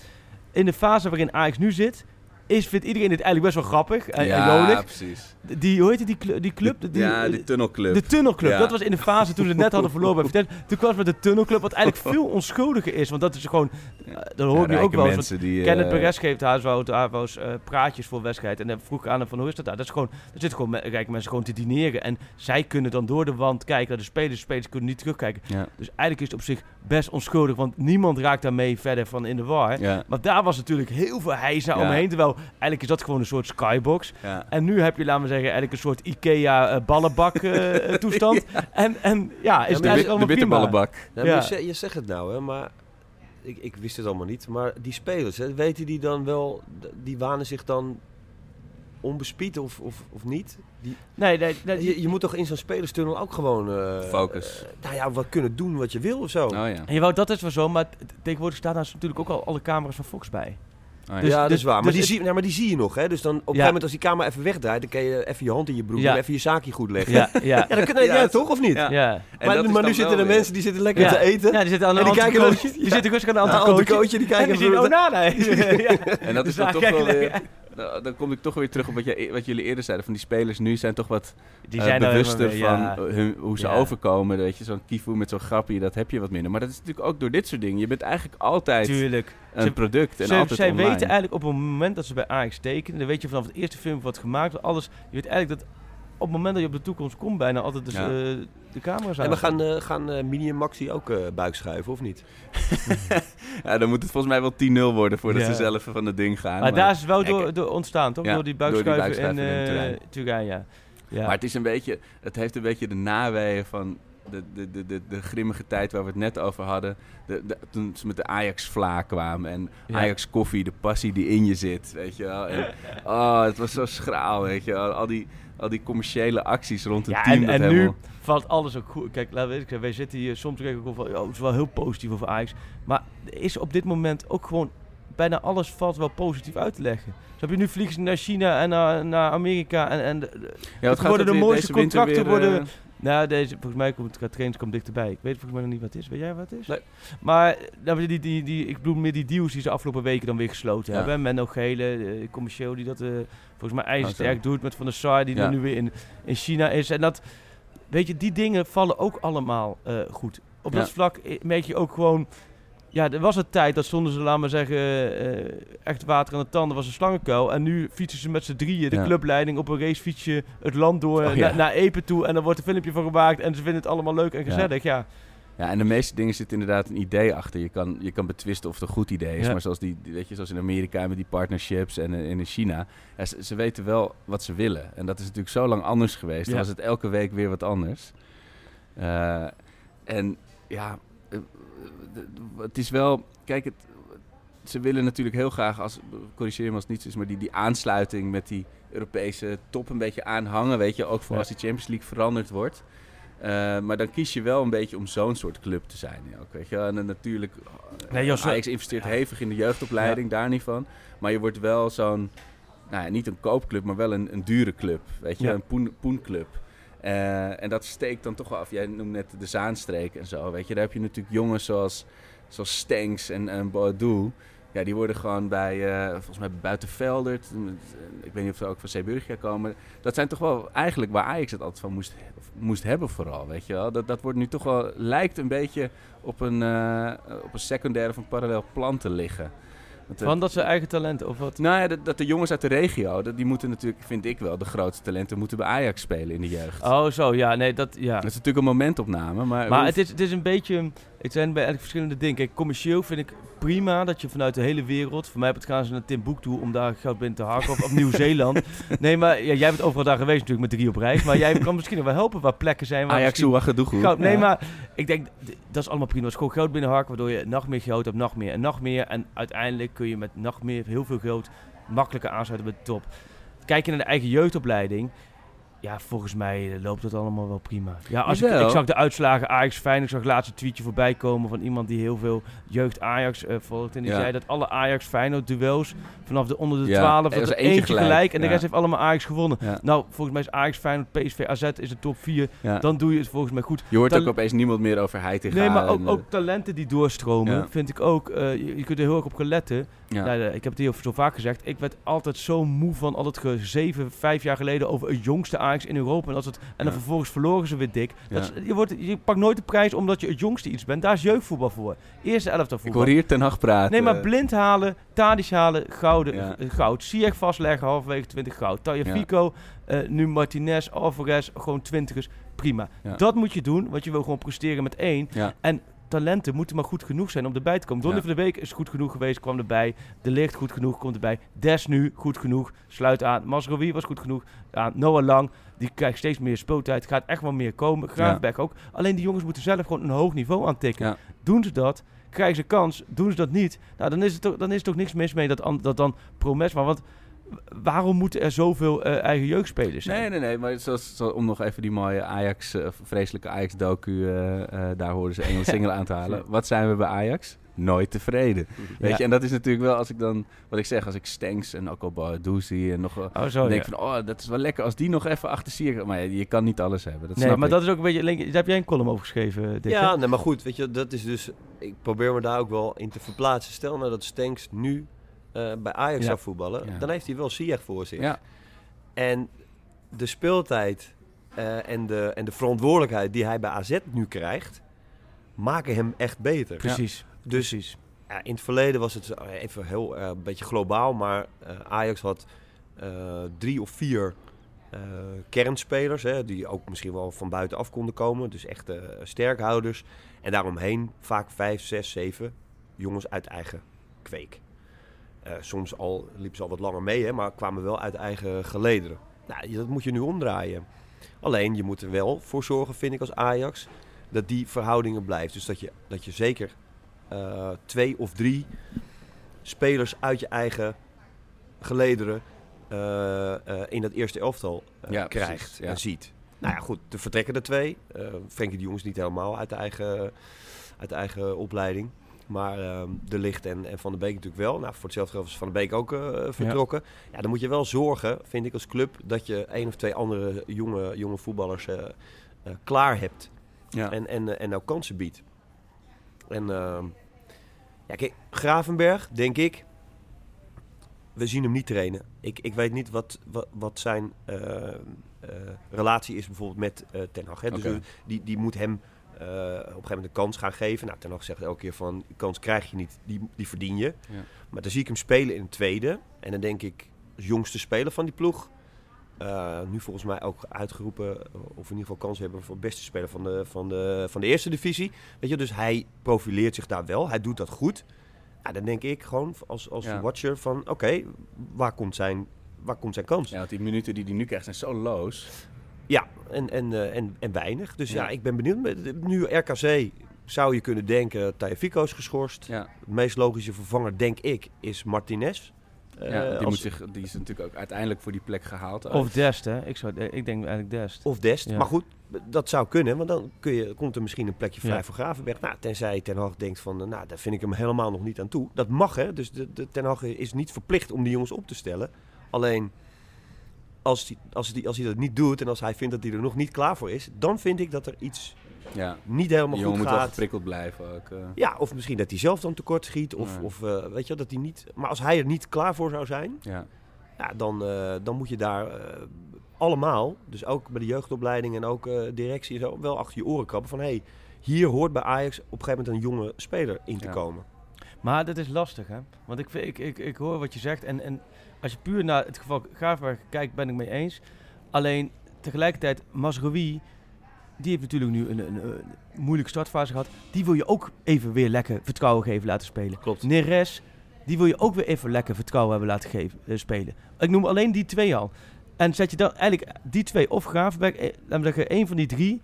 In de fase waarin Ajax nu zit, is, vindt iedereen dit eigenlijk best wel grappig en, en Ja, precies. Die, hoe heet het, die, cl- die club? Die, ja, die tunnelclub. De tunnelclub, Ja. dat was in de fase toen ze het net hadden verloren bij. Toen kwam het met de tunnelclub, wat eigenlijk veel onschuldiger is. Want dat is gewoon, eh, dat hoor ik Ja, nu ook wel eens. mensen die... Kenneth eh, Perez geeft Haaswoud, Haaswoud's eh praatjes voor wedstrijd. En dan vroeg ik aan hem van, hoe is dat daar? Dat is gewoon, er zitten gewoon rijke mensen gewoon te dineren. En zij kunnen dan door de wand kijken naar de spelers. De spelers kunnen niet terugkijken. Ja, Dus eigenlijk is het op zich best onschuldig, want niemand raakt daarmee verder van in de war. Maar daar was natuurlijk heel veel heisa Ja. omheen. Terwijl eigenlijk is dat gewoon een soort skybox. ja. En nu heb je, laten we zeggen, eigenlijk een soort Ikea eh, ballenbak eh, toestand. En, en ja, is Ja, het De, wit- witte prima. ballenbak. Je, ze- je zegt het nou, hè, maar ik, ik wist het allemaal niet. Maar die spelers, hè, weten die dan wel, die wanen zich dan onbespied of, of, of niet? Die, Nee, nee, nee, je, je moet toch in zo'n spelerstunnel ook gewoon... eh, Focus. nou ja, wat kunnen doen wat je wil of zo. Oh ja. En jawel, dat is wel zo, maar tegenwoordig staan daar natuurlijk ook al alle camera's van Fox bij. Oh ja. Dus- ja, dat is waar. Maar, dus die het- zie, nou, maar die zie je nog, hè? Dus dan op een gegeven moment als die camera even wegdraait, dan kan je even je hand in je broek Ja. doen, even je zaakje goed leggen. Ja, ja, Ja, dan kunnen Ja, toch, of niet? ja. ja. En Maar, nu zitten er weer- mensen die zitten lekker Ja. te eten. Ja, die zitten aan een En die kijken dan- anticootje. Die zitten rustig aan een anticootje. die En kijken die zien even- Onana. ja. En dat is dan toch wel weer... Nou, Dan kom ik toch weer terug op wat, je, wat jullie eerder zeiden. Van die spelers nu zijn toch wat Die eh, zijn er bewuster van ja. hun, hoe ze Ja. overkomen. Weet je, zo'n kifu met zo'n grapje, dat heb je wat minder. Maar dat is natuurlijk ook door dit soort dingen. Je bent eigenlijk altijd Tuurlijk. een Ze- product en Ze, altijd zij online. weten eigenlijk op het moment dat ze bij Ajax tekenen, dan weet je vanaf het eerste film wat gemaakt wordt, alles, je weet eigenlijk dat op het moment dat je op de toekomst komt, bijna altijd dus, Ja. eh, de camera's aan. En we gaan, eh, gaan eh, Mini en Maxi ook buik schuiven, of niet? Ja, dan moet het volgens mij wel 10-0 worden voordat Ja. ze zelf van het ding gaan. maar, daar is het wel door, door ontstaan, toch? Door die buikschuiven in, buikschuiven in Turijn. Ja. ja. Maar het is een beetje, het heeft een beetje de naweeën van de, de, de, de, de grimmige tijd waar we het net over hadden. De, de- toen ze met de Ajax-vla kwamen en Ja. Ajax-koffie, de passie die in je zit, weet je wel. En, oh, het was zo schraal, weet je wel. Al die, al die commerciële acties rond het Ja, team. en, dat en nu helemaal- valt alles ook goed. Kijk, laten we eerlijk zijn, wij zitten hier soms ik ook van, oh, het is wel heel positief over Ajax. Maar er is op dit moment ook gewoon, bijna alles valt wel positief uit te leggen. Dus heb je nu vliegen naar China en naar, naar Amerika en, en Ja, wat gaat worden het de mooiste contracten weer, worden... Nou, deze, volgens mij komt het trainers komt dichterbij. Ik weet volgens mij nog niet wat het is. Weet jij wat het is? Nee. Maar nou, die, die, die, ik bedoel meer die deals die ze afgelopen weken dan weer gesloten Ja. hebben. Menno Gele, eh, commercieel, die dat eh, volgens mij ijzersterk Oh, zo. doet. Met Van der Sar, die Ja. er nu weer in, in China is. En dat, weet je, die dingen vallen ook allemaal eh, goed. Op Ja. dat vlak merk je ook gewoon... Ja, er was een tijd dat stonden ze, laat maar zeggen, eh, echt water aan de tanden, was een slangenkuil. En nu fietsen ze met z'n drieën, de Ja. clubleiding, op een racefietsje het land door Oh, na- naar Epen toe. En dan wordt een filmpje van gemaakt en ze vinden het allemaal leuk en gezellig, ja. Ja, en de meeste dingen zit inderdaad een idee achter. Je kan, je kan betwisten of het een goed idee is. Ja. Maar zoals, die, weet je, zoals in Amerika met die partnerships en eh, in China. Ja, ze, ze weten wel wat ze willen. En dat is natuurlijk zo lang anders geweest. Dan Ja. was het elke week weer wat anders. Eh, en ja, eh, eh, het is wel... Kijk, het, ze willen natuurlijk heel graag, als, corrigeer me als het niets is, maar die, die aansluiting met die Europese top een beetje aanhangen. Weet je, ook voor Ja. als die Champions League veranderd wordt. Eh, maar dan kies je wel een beetje om zo'n soort club te zijn. Ja, ook, weet je. En dan natuurlijk, eh, Nee, Jos, Ajax investeert hevig in de jeugdopleiding, daar niet van. Maar je wordt wel zo'n, nou ja, niet een koopclub, maar wel een, een dure club. Weet je, een poen, poenclub. Eh, en dat steekt dan toch wel af. Jij noemt net de Zaanstreek en zo. Weet je, daar heb je natuurlijk jongens zoals, zoals Stenks en, en Boadu. Ja, die worden gewoon bij, eh, volgens mij Buitenveldert. Ik weet niet of ze ook van Zeeburgia komen. Dat zijn toch wel eigenlijk waar Ajax het altijd van moest, moest hebben vooral, weet je wel. Dat, dat wordt nu toch wel, lijkt een beetje op een, eh, op een secundair of een parallel plan te liggen. Want, eh, Van dat ze eigen talenten of wat? nou ja, dat, dat de jongens uit de regio, dat, die moeten natuurlijk, vind ik wel, de grootste talenten moeten bij Ajax spelen in de jeugd. Oh, zo, ja, nee, dat, ja. Dat is natuurlijk een momentopname, maar... Maar het is, het is een beetje, het zijn bij eigenlijk verschillende dingen. Kijk, commercieel vind ik prima dat je vanuit de hele wereld, voor mij gaan ze naar Timbuktu om daar goud binnen te hakken, of op Nieuw-Zeeland. Nee, maar ja, jij bent overal daar geweest natuurlijk met drie op reis, maar jij kan misschien nog wel helpen waar plekken zijn waar Ajax goud... Nee, Ja. maar ik denk, dat is allemaal prima. Het is gewoon goud binnenharken, waardoor je nog meer goud hebt, nog meer en nog meer. En uiteindelijk kun je met nog meer, heel veel goud, makkelijker aansluiten met de top. Kijk je naar de eigen jeugdopleiding, ja, volgens mij eh, loopt dat allemaal wel prima. Ja, als ik, ik zag de uitslagen Ajax fijn. Ik zag laatst een tweetje voorbij komen van iemand die heel veel jeugd Ajax eh, volgt. En die Ja. zei dat alle Ajax Feyenoord duels vanaf de onder de Ja, 12 er dat er eentje eentje gelijk, gelijk. en de rest heeft allemaal Ajax gewonnen. Nou, volgens mij is Ajax Feyenoord, PSV, AZ is de top 4. Ja. Dan doe je het volgens mij goed. Je hoort Tal- ook opeens niemand meer over Heitinga. Nee, maar ook, en, eh, ook talenten die doorstromen, vind ik ook. je, je kunt er heel erg op gaan letten. ja. Nou, ik heb het hier zo vaak gezegd. Ik werd altijd zo moe van al het gezeven, vijf jaar geleden over het jongste Ajax in Europa. En, als het, en dan Ja. vervolgens verloren ze weer dik. Dat is- je, wordt, je pakt nooit de prijs omdat je het jongste iets bent. Daar is jeugdvoetbal voor. Eerste elftal Ik voetbal. hoor hier Ten Hag praten. Nee, maar blind halen, Tadic halen, gouden, eh, goud. Ziyech vastleggen, halverwege 20 goud. Tagliafico, eh, nu Martinez, Alvarez, gewoon twintigers. Prima. Dat moet je doen, want je wil gewoon presteren met één. Ja. En talenten moeten maar goed genoeg zijn om erbij te komen. Donny Ja. van de Week is goed genoeg geweest, kwam erbij. De Licht goed genoeg, komt erbij. Des nu goed genoeg, sluit aan. Masrowi was goed genoeg aan. Noah Lang, die krijgt steeds meer speeltijd. Gaat echt wel meer komen. Gravenberg ook. Alleen die jongens moeten zelf gewoon een hoog niveau aantikken. Ja. Doen ze dat, krijgen ze kans. Doen ze dat niet, nou, dan, is het toch, dan is er toch niks mis mee dat, dat dan Promes... Maar want waarom moeten er zoveel eh, eigen jeugdspelers zijn? Nee, nee, nee. Maar zoals, zo- om nog even die mooie Ajax, eh, vreselijke Ajax-docu, eh, eh, daar hoorden ze Engels single aan te halen. Wat zijn we bij Ajax? Nooit tevreden. Weet Ja. je, en dat is natuurlijk wel als ik dan, wat ik zeg, als ik Stenks en ook al Boadu zie en nog Oh, zo, denk ja. van, oh, dat is wel lekker als die nog even achter Sier... Maar ja, je kan niet alles hebben, dat Nee, snap maar ik. dat is ook een beetje... Link- Daar heb jij een column over geschreven, Dick, Ja, nee, maar goed, weet je, dat is dus... Ik probeer me daar ook wel in te verplaatsen. Stel nou dat Stenks nu eh, bij Ajax Ja. zou voetballen, Ja. dan heeft hij wel Ziyech voor zich. Ja, En de speeltijd eh, en, de, en de verantwoordelijkheid die hij bij AZ nu krijgt, maken hem echt beter. Precies. Dus Precies. ja, in het verleden was het zo- even heel eh, een beetje globaal, maar eh, Ajax had eh, drie of vier eh, kernspelers, hè, die ook misschien wel van buitenaf konden komen. Dus echte eh, sterkhouders. En daaromheen vaak vijf, zes, zeven jongens uit eigen kweek. Eh, soms al liepen ze al wat langer mee, hè, maar kwamen wel uit eigen gelederen. Nou, dat moet je nu omdraaien. Alleen, je moet er wel voor zorgen, vind ik als Ajax, dat die verhoudingen blijft. Dus dat je, dat je zeker eh, twee of drie spelers uit je eigen gelederen eh, in dat eerste elftal Ja, krijgt precies, ja. en ziet. Nou ja, goed, er vertrekken er twee. Eh Frenkie de Jong is niet helemaal uit de eigen, uit de eigen opleiding. Maar ehm, De Licht en, en Van der Beek natuurlijk wel. Nou, voor hetzelfde geld is Van der Beek ook eh, vertrokken. Ja. dan moet je wel zorgen, vind ik als club, dat je één of twee andere jonge, jonge voetballers eh, eh, klaar hebt. Ja. En, en, en nou kansen biedt. En ehm, ja, kijk, Gravenberg, denk ik, we zien hem niet trainen. Ik, ik weet niet wat, wat, wat zijn eh, eh, relatie is bijvoorbeeld met Ten Hag. Hè? Dus die, die moet hem op een gegeven moment een kans gaan geven. Nou, Ten Hag zegt elke keer van, die kans krijg je niet, die, die verdien je. Ja. Maar dan zie ik hem spelen in een tweede. En dan denk ik, als jongste speler van die ploeg... eh, nu volgens mij ook uitgeroepen, eh, of in ieder geval kans hebben voor beste speler van de, van de, van de eerste divisie. Weet je, dus hij profileert zich daar wel. Hij doet dat goed. Ja, dan denk ik gewoon als, als Ja. watcher van, oké, waar, komt zijn, waar komt zijn kans? Ja, want die minuten die hij nu krijgt zijn zo loos. En, en, eh, en, en weinig. Dus ja. Ja. ik ben benieuwd. Met- Nu RKC zou je kunnen denken, Tajafico is geschorst. Ja. De meest logische vervanger, denk ik, is Martinez. Eh, ja, die, als- moet zich, die is natuurlijk ook uiteindelijk voor die plek gehaald. Of Dest, hè? Ik, zou, ik denk eigenlijk Dest. Of Dest. Ja. Maar goed, dat zou kunnen. Want dan kun je, komt er misschien een plekje vrij Ja. voor Gravenberg. Nou, tenzij Ten Hag denkt van, eh, nou, daar vind ik hem helemaal nog niet aan toe. Dat mag, hè. Dus de, de Ten Hag is niet verplicht om die jongens op te stellen. Alleen, als hij, als, hij, als hij dat niet doet en als hij vindt dat hij er nog niet klaar voor is... dan vind ik dat er iets Ja, niet helemaal goed moet wel gaat. geprikkeld blijven ook. eh. Ja, of misschien dat hij zelf dan tekort schiet. Of, of eh, weet je, dat hij niet... Maar als hij er niet klaar voor zou zijn... ja. Ja, dan, eh, dan moet je daar allemaal, dus ook bij de jeugdopleiding en ook eh, directie en zo, wel achter je oren krabben van hé, hey, hier hoort bij Ajax op een gegeven moment een jonge speler in te Ja. komen. Maar dat is lastig, hè? Want ik, ik, ik, ik hoor wat je zegt. En, en als je puur naar het geval Graafberg kijkt, ben ik mee eens. Alleen tegelijkertijd, Masrowi, die heeft natuurlijk nu een, een, een moeilijke startfase gehad. Die wil je ook even weer lekker vertrouwen geven laten spelen. Klopt. Neres, die wil je ook weer even lekker vertrouwen hebben laten geven, eh, spelen. Ik noem alleen die twee al. En zet je dan eigenlijk die twee of Gravenberg, eh, laten we zeggen, één van die drie,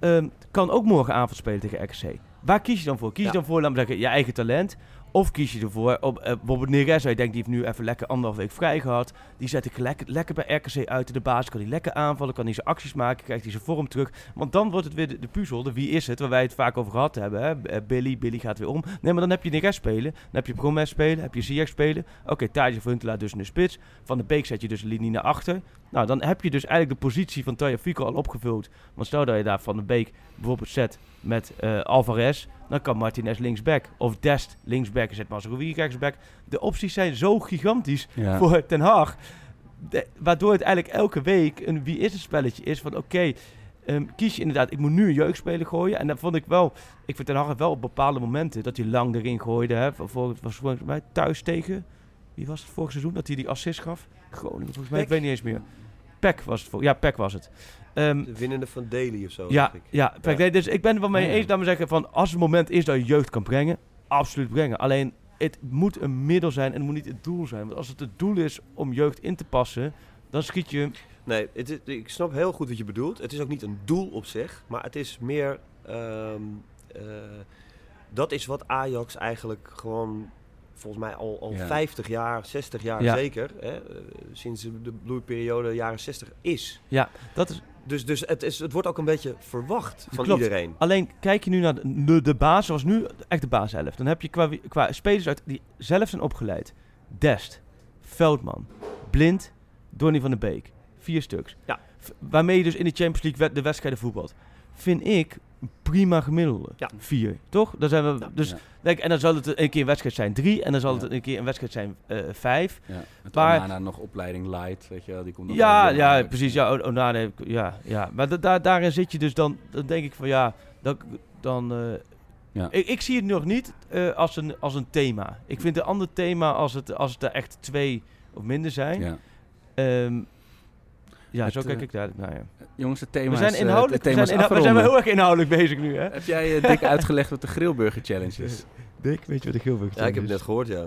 ehm, kan ook morgenavond spelen tegen RKC. Waar kies je dan voor? Kies je dan voor, laten we zeggen, je eigen talent? Of kies je ervoor, op, eh, bijvoorbeeld Neres, je denkt, die heeft nu even lekker anderhalf week vrij gehad. Die zet ik lekker, lekker bij RKC uit in de basis. Kan hij lekker aanvallen, kan hij zijn acties maken, krijgt hij zijn vorm terug. Want dan wordt het weer de, puzzel, de wie is het, waar wij het vaak over gehad hebben. Hè? Eh, Billy, Billy gaat weer om. Nee, maar dan heb je Neres spelen, dan heb je Promes spelen, heb je Ziyech spelen. Oké, okay, Thijs Huntelaar dus in de spits. Van de Beek zet je dus de linie naar achter. Nou, dan heb je dus eigenlijk de positie van Taya Fico al opgevuld. Want stel dat je daar Van de Beek bijvoorbeeld zet met eh, Alvarez, dan kan Martinez linksback. Of Dest linksback zet Mazraoui rechtsback. De opties zijn zo gigantisch Ja. voor Ten Hag. De- waardoor het eigenlijk elke week een wie is het spelletje is van oké, ehm, kies je inderdaad, ik moet nu een jeugdspeler gooien. En dan vond ik wel, ik vind Ten Hag wel op bepaalde momenten dat hij lang erin gooide. Hè, voor, voor, was volgens mij thuis tegen, wie was het vorig seizoen, dat hij die assist gaf? Groningen volgens mij, ik weet niet eens meer. Peck was het, voor, ja Peck was het. Ehm, De winnende van Daly of zo. ja, ik. ja, Ja. Nee, dus ik ben er wel mee Ja. eens, laat me zeggen, van als het moment is dat je jeugd kan brengen, absoluut brengen. Alleen, het moet een middel zijn en het moet niet het doel zijn. Want als het het doel is om jeugd in te passen, dan schiet je... Nee, het is- ik snap heel goed wat je bedoelt. Het is ook niet een doel op zich, maar het is meer. ehm, eh, dat is wat Ajax eigenlijk gewoon volgens mij al, al Ja. 50 jaar, 60 jaar Ja. zeker, hè, eh, sinds de de bloeiperiode jaren 60 is. Ja, dat is... Dus, dus het, is, het wordt ook een beetje verwacht van Klopt. iedereen. Alleen kijk je nu naar de, de, de baas, zoals nu echt de baas Dan heb je qua, qua spelers uit die zelf zijn opgeleid. Dest, Veldman, Blind, Donny van der Beek. Vier stuks. Ja. Waarmee je dus in de Champions League de wedstrijden voetbalt. Vind ik prima gemiddelde. Ja. Vier, toch? Dan zijn we, Ja. dus, Ja. denk, en dan zal het een keer een wedstrijd zijn drie. En dan zal Ja. het een keer een wedstrijd zijn eh, vijf. Ja. Met Maar- Onana nog opleiding light, weet je wel. Die komt nog Ja, ja, precies. Ja, Onana, ja, ja. Maar da- daar daarin zit je dus dan, dan denk ik van ja, dat, dan... eh, Ja. ik, ik zie het nog niet eh, als, een, als een thema. Ik vind een ander thema als het, als het er echt twee of minder zijn. Ja. Ehm, Ja, Het, zo kijk eh, ik daar. Nou ja. Jongens, het thema We zijn is, eh, inhoudelijk, het we thema zijn, is we zijn heel erg inhoudelijk bezig nu, hè? Heb jij eh, dik uitgelegd wat de Grillburger Challenge is? Dick, weet je wat de Gilbert Ja, ik heb het net gehoord, ja.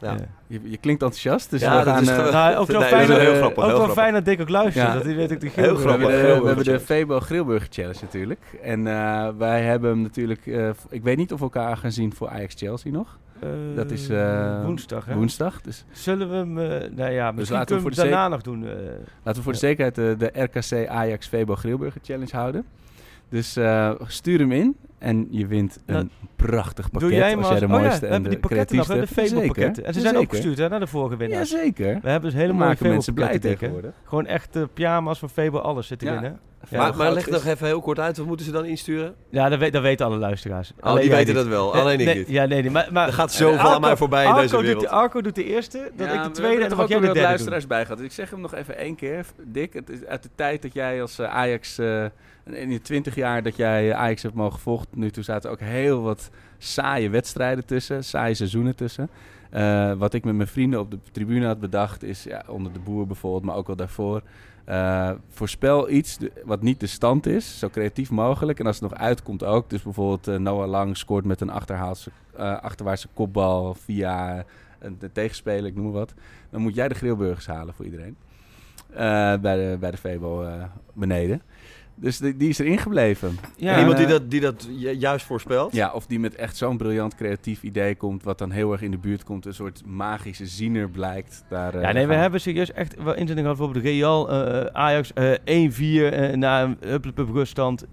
Ja. Je, je klinkt enthousiast, dus Ja, we dat gaan... is eh. Nou, ook wel Nee, fijn, dat is grappig, ook heel wel grappig. fijn dat Dick ook luistert. Ja. Dat hij weet ook de Heel we hebben, de, we Grillburger hebben de Challenge. Febo Grillburger Challenge natuurlijk. En eh, wij hebben hem natuurlijk... eh, ik weet niet of we elkaar gaan zien voor Ajax-Chelsea nog. Eh, Dat is eh, woensdag, hè? Woensdag. Dus Zullen we hem, eh, nou ja, misschien laten we voor de daarna nog doen. eh. laten we voor de zekerheid de, RKC Ajax Febo Grillburger Challenge houden. Dus eh, stuur hem in en je wint een Nou, prachtig pakket. Doe jij hem als jij de oh ja, mooiste we en hebben de die pakketten nog, de hebt. Febo-pakketten. En ze zijn ook Zeker. gestuurd hè, naar de vorige winnaars. Jazeker. We hebben dus hele We mooie mensen blij tegenwoordig. Gewoon echt eh, pyjama's van Febo, alles zit erin, Ja. hè? Ja, maar maar leg is- nog even heel kort uit, wat moeten ze dan insturen? Ja, dat, weet, dat weten alle luisteraars. Oh, die jij weten niet. dat wel, Eh, alleen ik nee, niet. Ja, nee, nee, maar... maar Er gaat zoveel Arco- aan mij voorbij in Arco deze doet wereld. de- Arco doet de eerste, dan Ja, ik maar de we tweede en dan mag jij de derde luisteraars bij gehad. Dus ik zeg hem nog even één keer. Dick, het is uit de tijd dat jij als eh, Ajax... in de twintig jaar dat jij Ajax hebt mogen volgen... nu toe zaten ook heel wat saaie wedstrijden tussen. Saaie seizoenen tussen. Eh, wat ik met mijn vrienden op de tribune had bedacht... is ja, onder de boer bijvoorbeeld, maar ook wel daarvoor... eh, voorspel iets wat niet de stand is, zo creatief mogelijk. En als het nog uitkomt ook. Dus bijvoorbeeld eh, Noah Lang scoort met een achterwaartse kopbal via een tegenspeler, ik noem maar wat. Dan moet jij de grillburgers halen voor iedereen. Bij, de, bij de Febo beneden. Dus die, die is erin gebleven. Ja, En iemand die eh, dat, die dat ju- juist voorspelt? Ja, of die met echt zo'n briljant creatief idee komt, wat dan heel erg in de buurt komt, een soort magische ziener blijkt. Daar, eh, Ja, nee, we gaan hebben serieus echt wel inzending gehad. Bijvoorbeeld Real, eh, Ajax eh 1-4 eh, na een ruststand.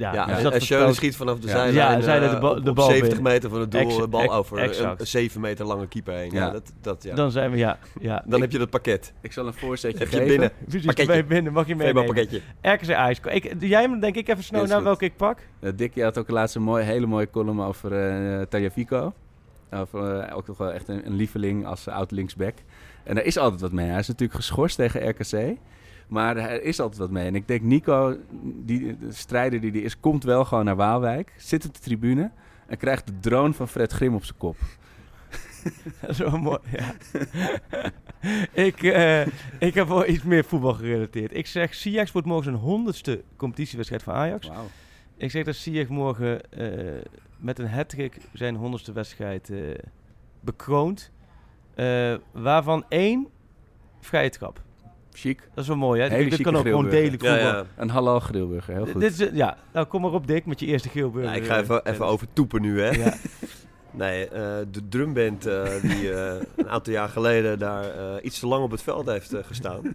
Ja, Ja, dus en- dat en Schöne schiet vanaf de zijlijn. Ja, zijde eh, de bal- op- de op bal 70 binnen. meter van het doel, Ex- de bal over een- exact. een 7 meter lange keeper heen. Ja. Ja. dat, dat, ja. Dan zijn we, ja. ja. Dan heb je dat pakket. Ik zal een voorzetje Heb je geven. binnen. Precies, pakketje. mee binnen, mag je meenemen. pakketje. RKC Ajax. Ik, doe jij hem denk ik even snel naar welke ik pak? Dick, je had ook laatst een mooie, hele mooie column over uh. Over, uh, ook nog wel echt een, een lieveling als uh, oud linksback. En daar is altijd wat mee. Hij is natuurlijk geschorst tegen RKC. Maar er is altijd wat mee. En ik denk, Nico, die, de strijder die die is, komt wel gewoon naar Waalwijk. Zit op de tribune en krijgt de drone van Fred Grim op zijn kop. Dat is wel mooi, ja. ik, uh, ik heb wel iets meer voetbal gerelateerd. Ik zeg, Siax wordt morgen zijn honderdste competitiewedstrijd van Ajax. Wow. Ik zeg dat Siax morgen uh, met een hat-trick zijn honderdste wedstrijd uh, bekroont. Uh, waarvan één vrije trap. Chic. Dat is wel mooi, hè? Hele dit kan ook gewoon degelijk ja, ja. Een halal grillburger, heel goed. Dit is, ja, nou kom maar op Dick met je eerste grillburger. Ja, ik ga even, even over toepen nu, hè. Ja. Nee, uh, de drumband uh, die uh, een aantal jaar geleden daar iets te lang op het veld heeft gestaan.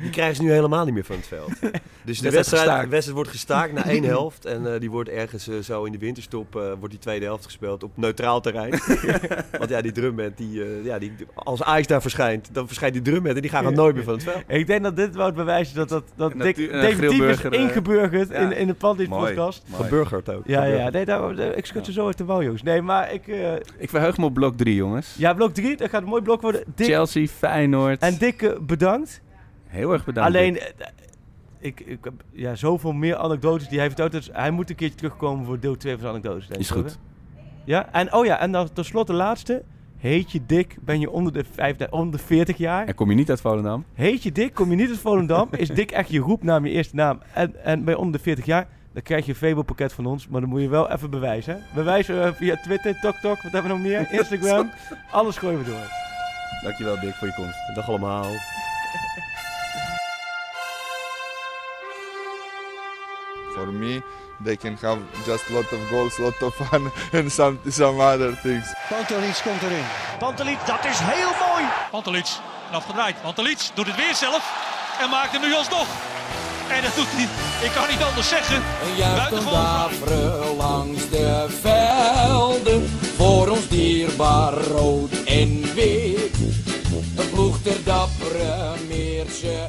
Die krijgen ze nu helemaal niet meer van het veld. Dus de wedstrijd, wordt gestaakt na één helft. En die wordt ergens zo in de winterstop, wordt die tweede helft gespeeld op neutraal terrein. Want ja, die drumband, die, ja, die, als Ajax daar verschijnt, dan verschijnt die drumband en die gaan dan nooit meer van het veld. Ik denk dat dit wel het bewijs is dat, dat, dat definitief is uh, ingeburgerd ja. in, in de Pandit Mooi. podcast. Mooi. Geburgerd ook. Ja, ja, nee, daar, ik schud ze zo uit de wal, jongens. Nee, maar ik... Uh, Ik verheug me op blok 3, jongens. ja, blok 3, dat gaat een mooi blok worden. Dick, Chelsea, Feyenoord. en Dick, uh, bedankt. Heel erg bedankt. Alleen, Dick. uh, ik, ik heb ja, zoveel meer anekdotes die hij vertelt. Dus hij moet een keertje terugkomen voor deel 2 van zijn anekdotes. Denk Is ik, goed. hoor. Ja, en oh ja, en dan tenslotte de laatste. Heet je Dick, ben je onder de, vijf, onder de 40 jaar? En kom je niet uit Volendam? Heet je Dick, kom je niet uit Volendam? is Dick echt je roepnaam, je eerste naam? En, en ben je onder de 40 jaar? Dan krijg je een Febo-pakket van ons, maar dan moet je wel even bewijzen. Hè? Bewijzen uh, via Twitter, TokTok, wat hebben we nog meer? Instagram. Alles gooien we door. Dankjewel Dick voor je komst. Dag allemaal. For me, they can have just a lot of goals, a lot of fun and some, some other things. Pantelic komt erin. Pantelic, dat is heel mooi. Pantelic, afgedraaid. Pantelic doet het weer zelf en maakt hem nu alsnog. En dat doet hij, ik kan niet anders zeggen. Daveren langs de velden. Voor ons dierbaar rood en wit. Een ploeg ter dappere Meerse.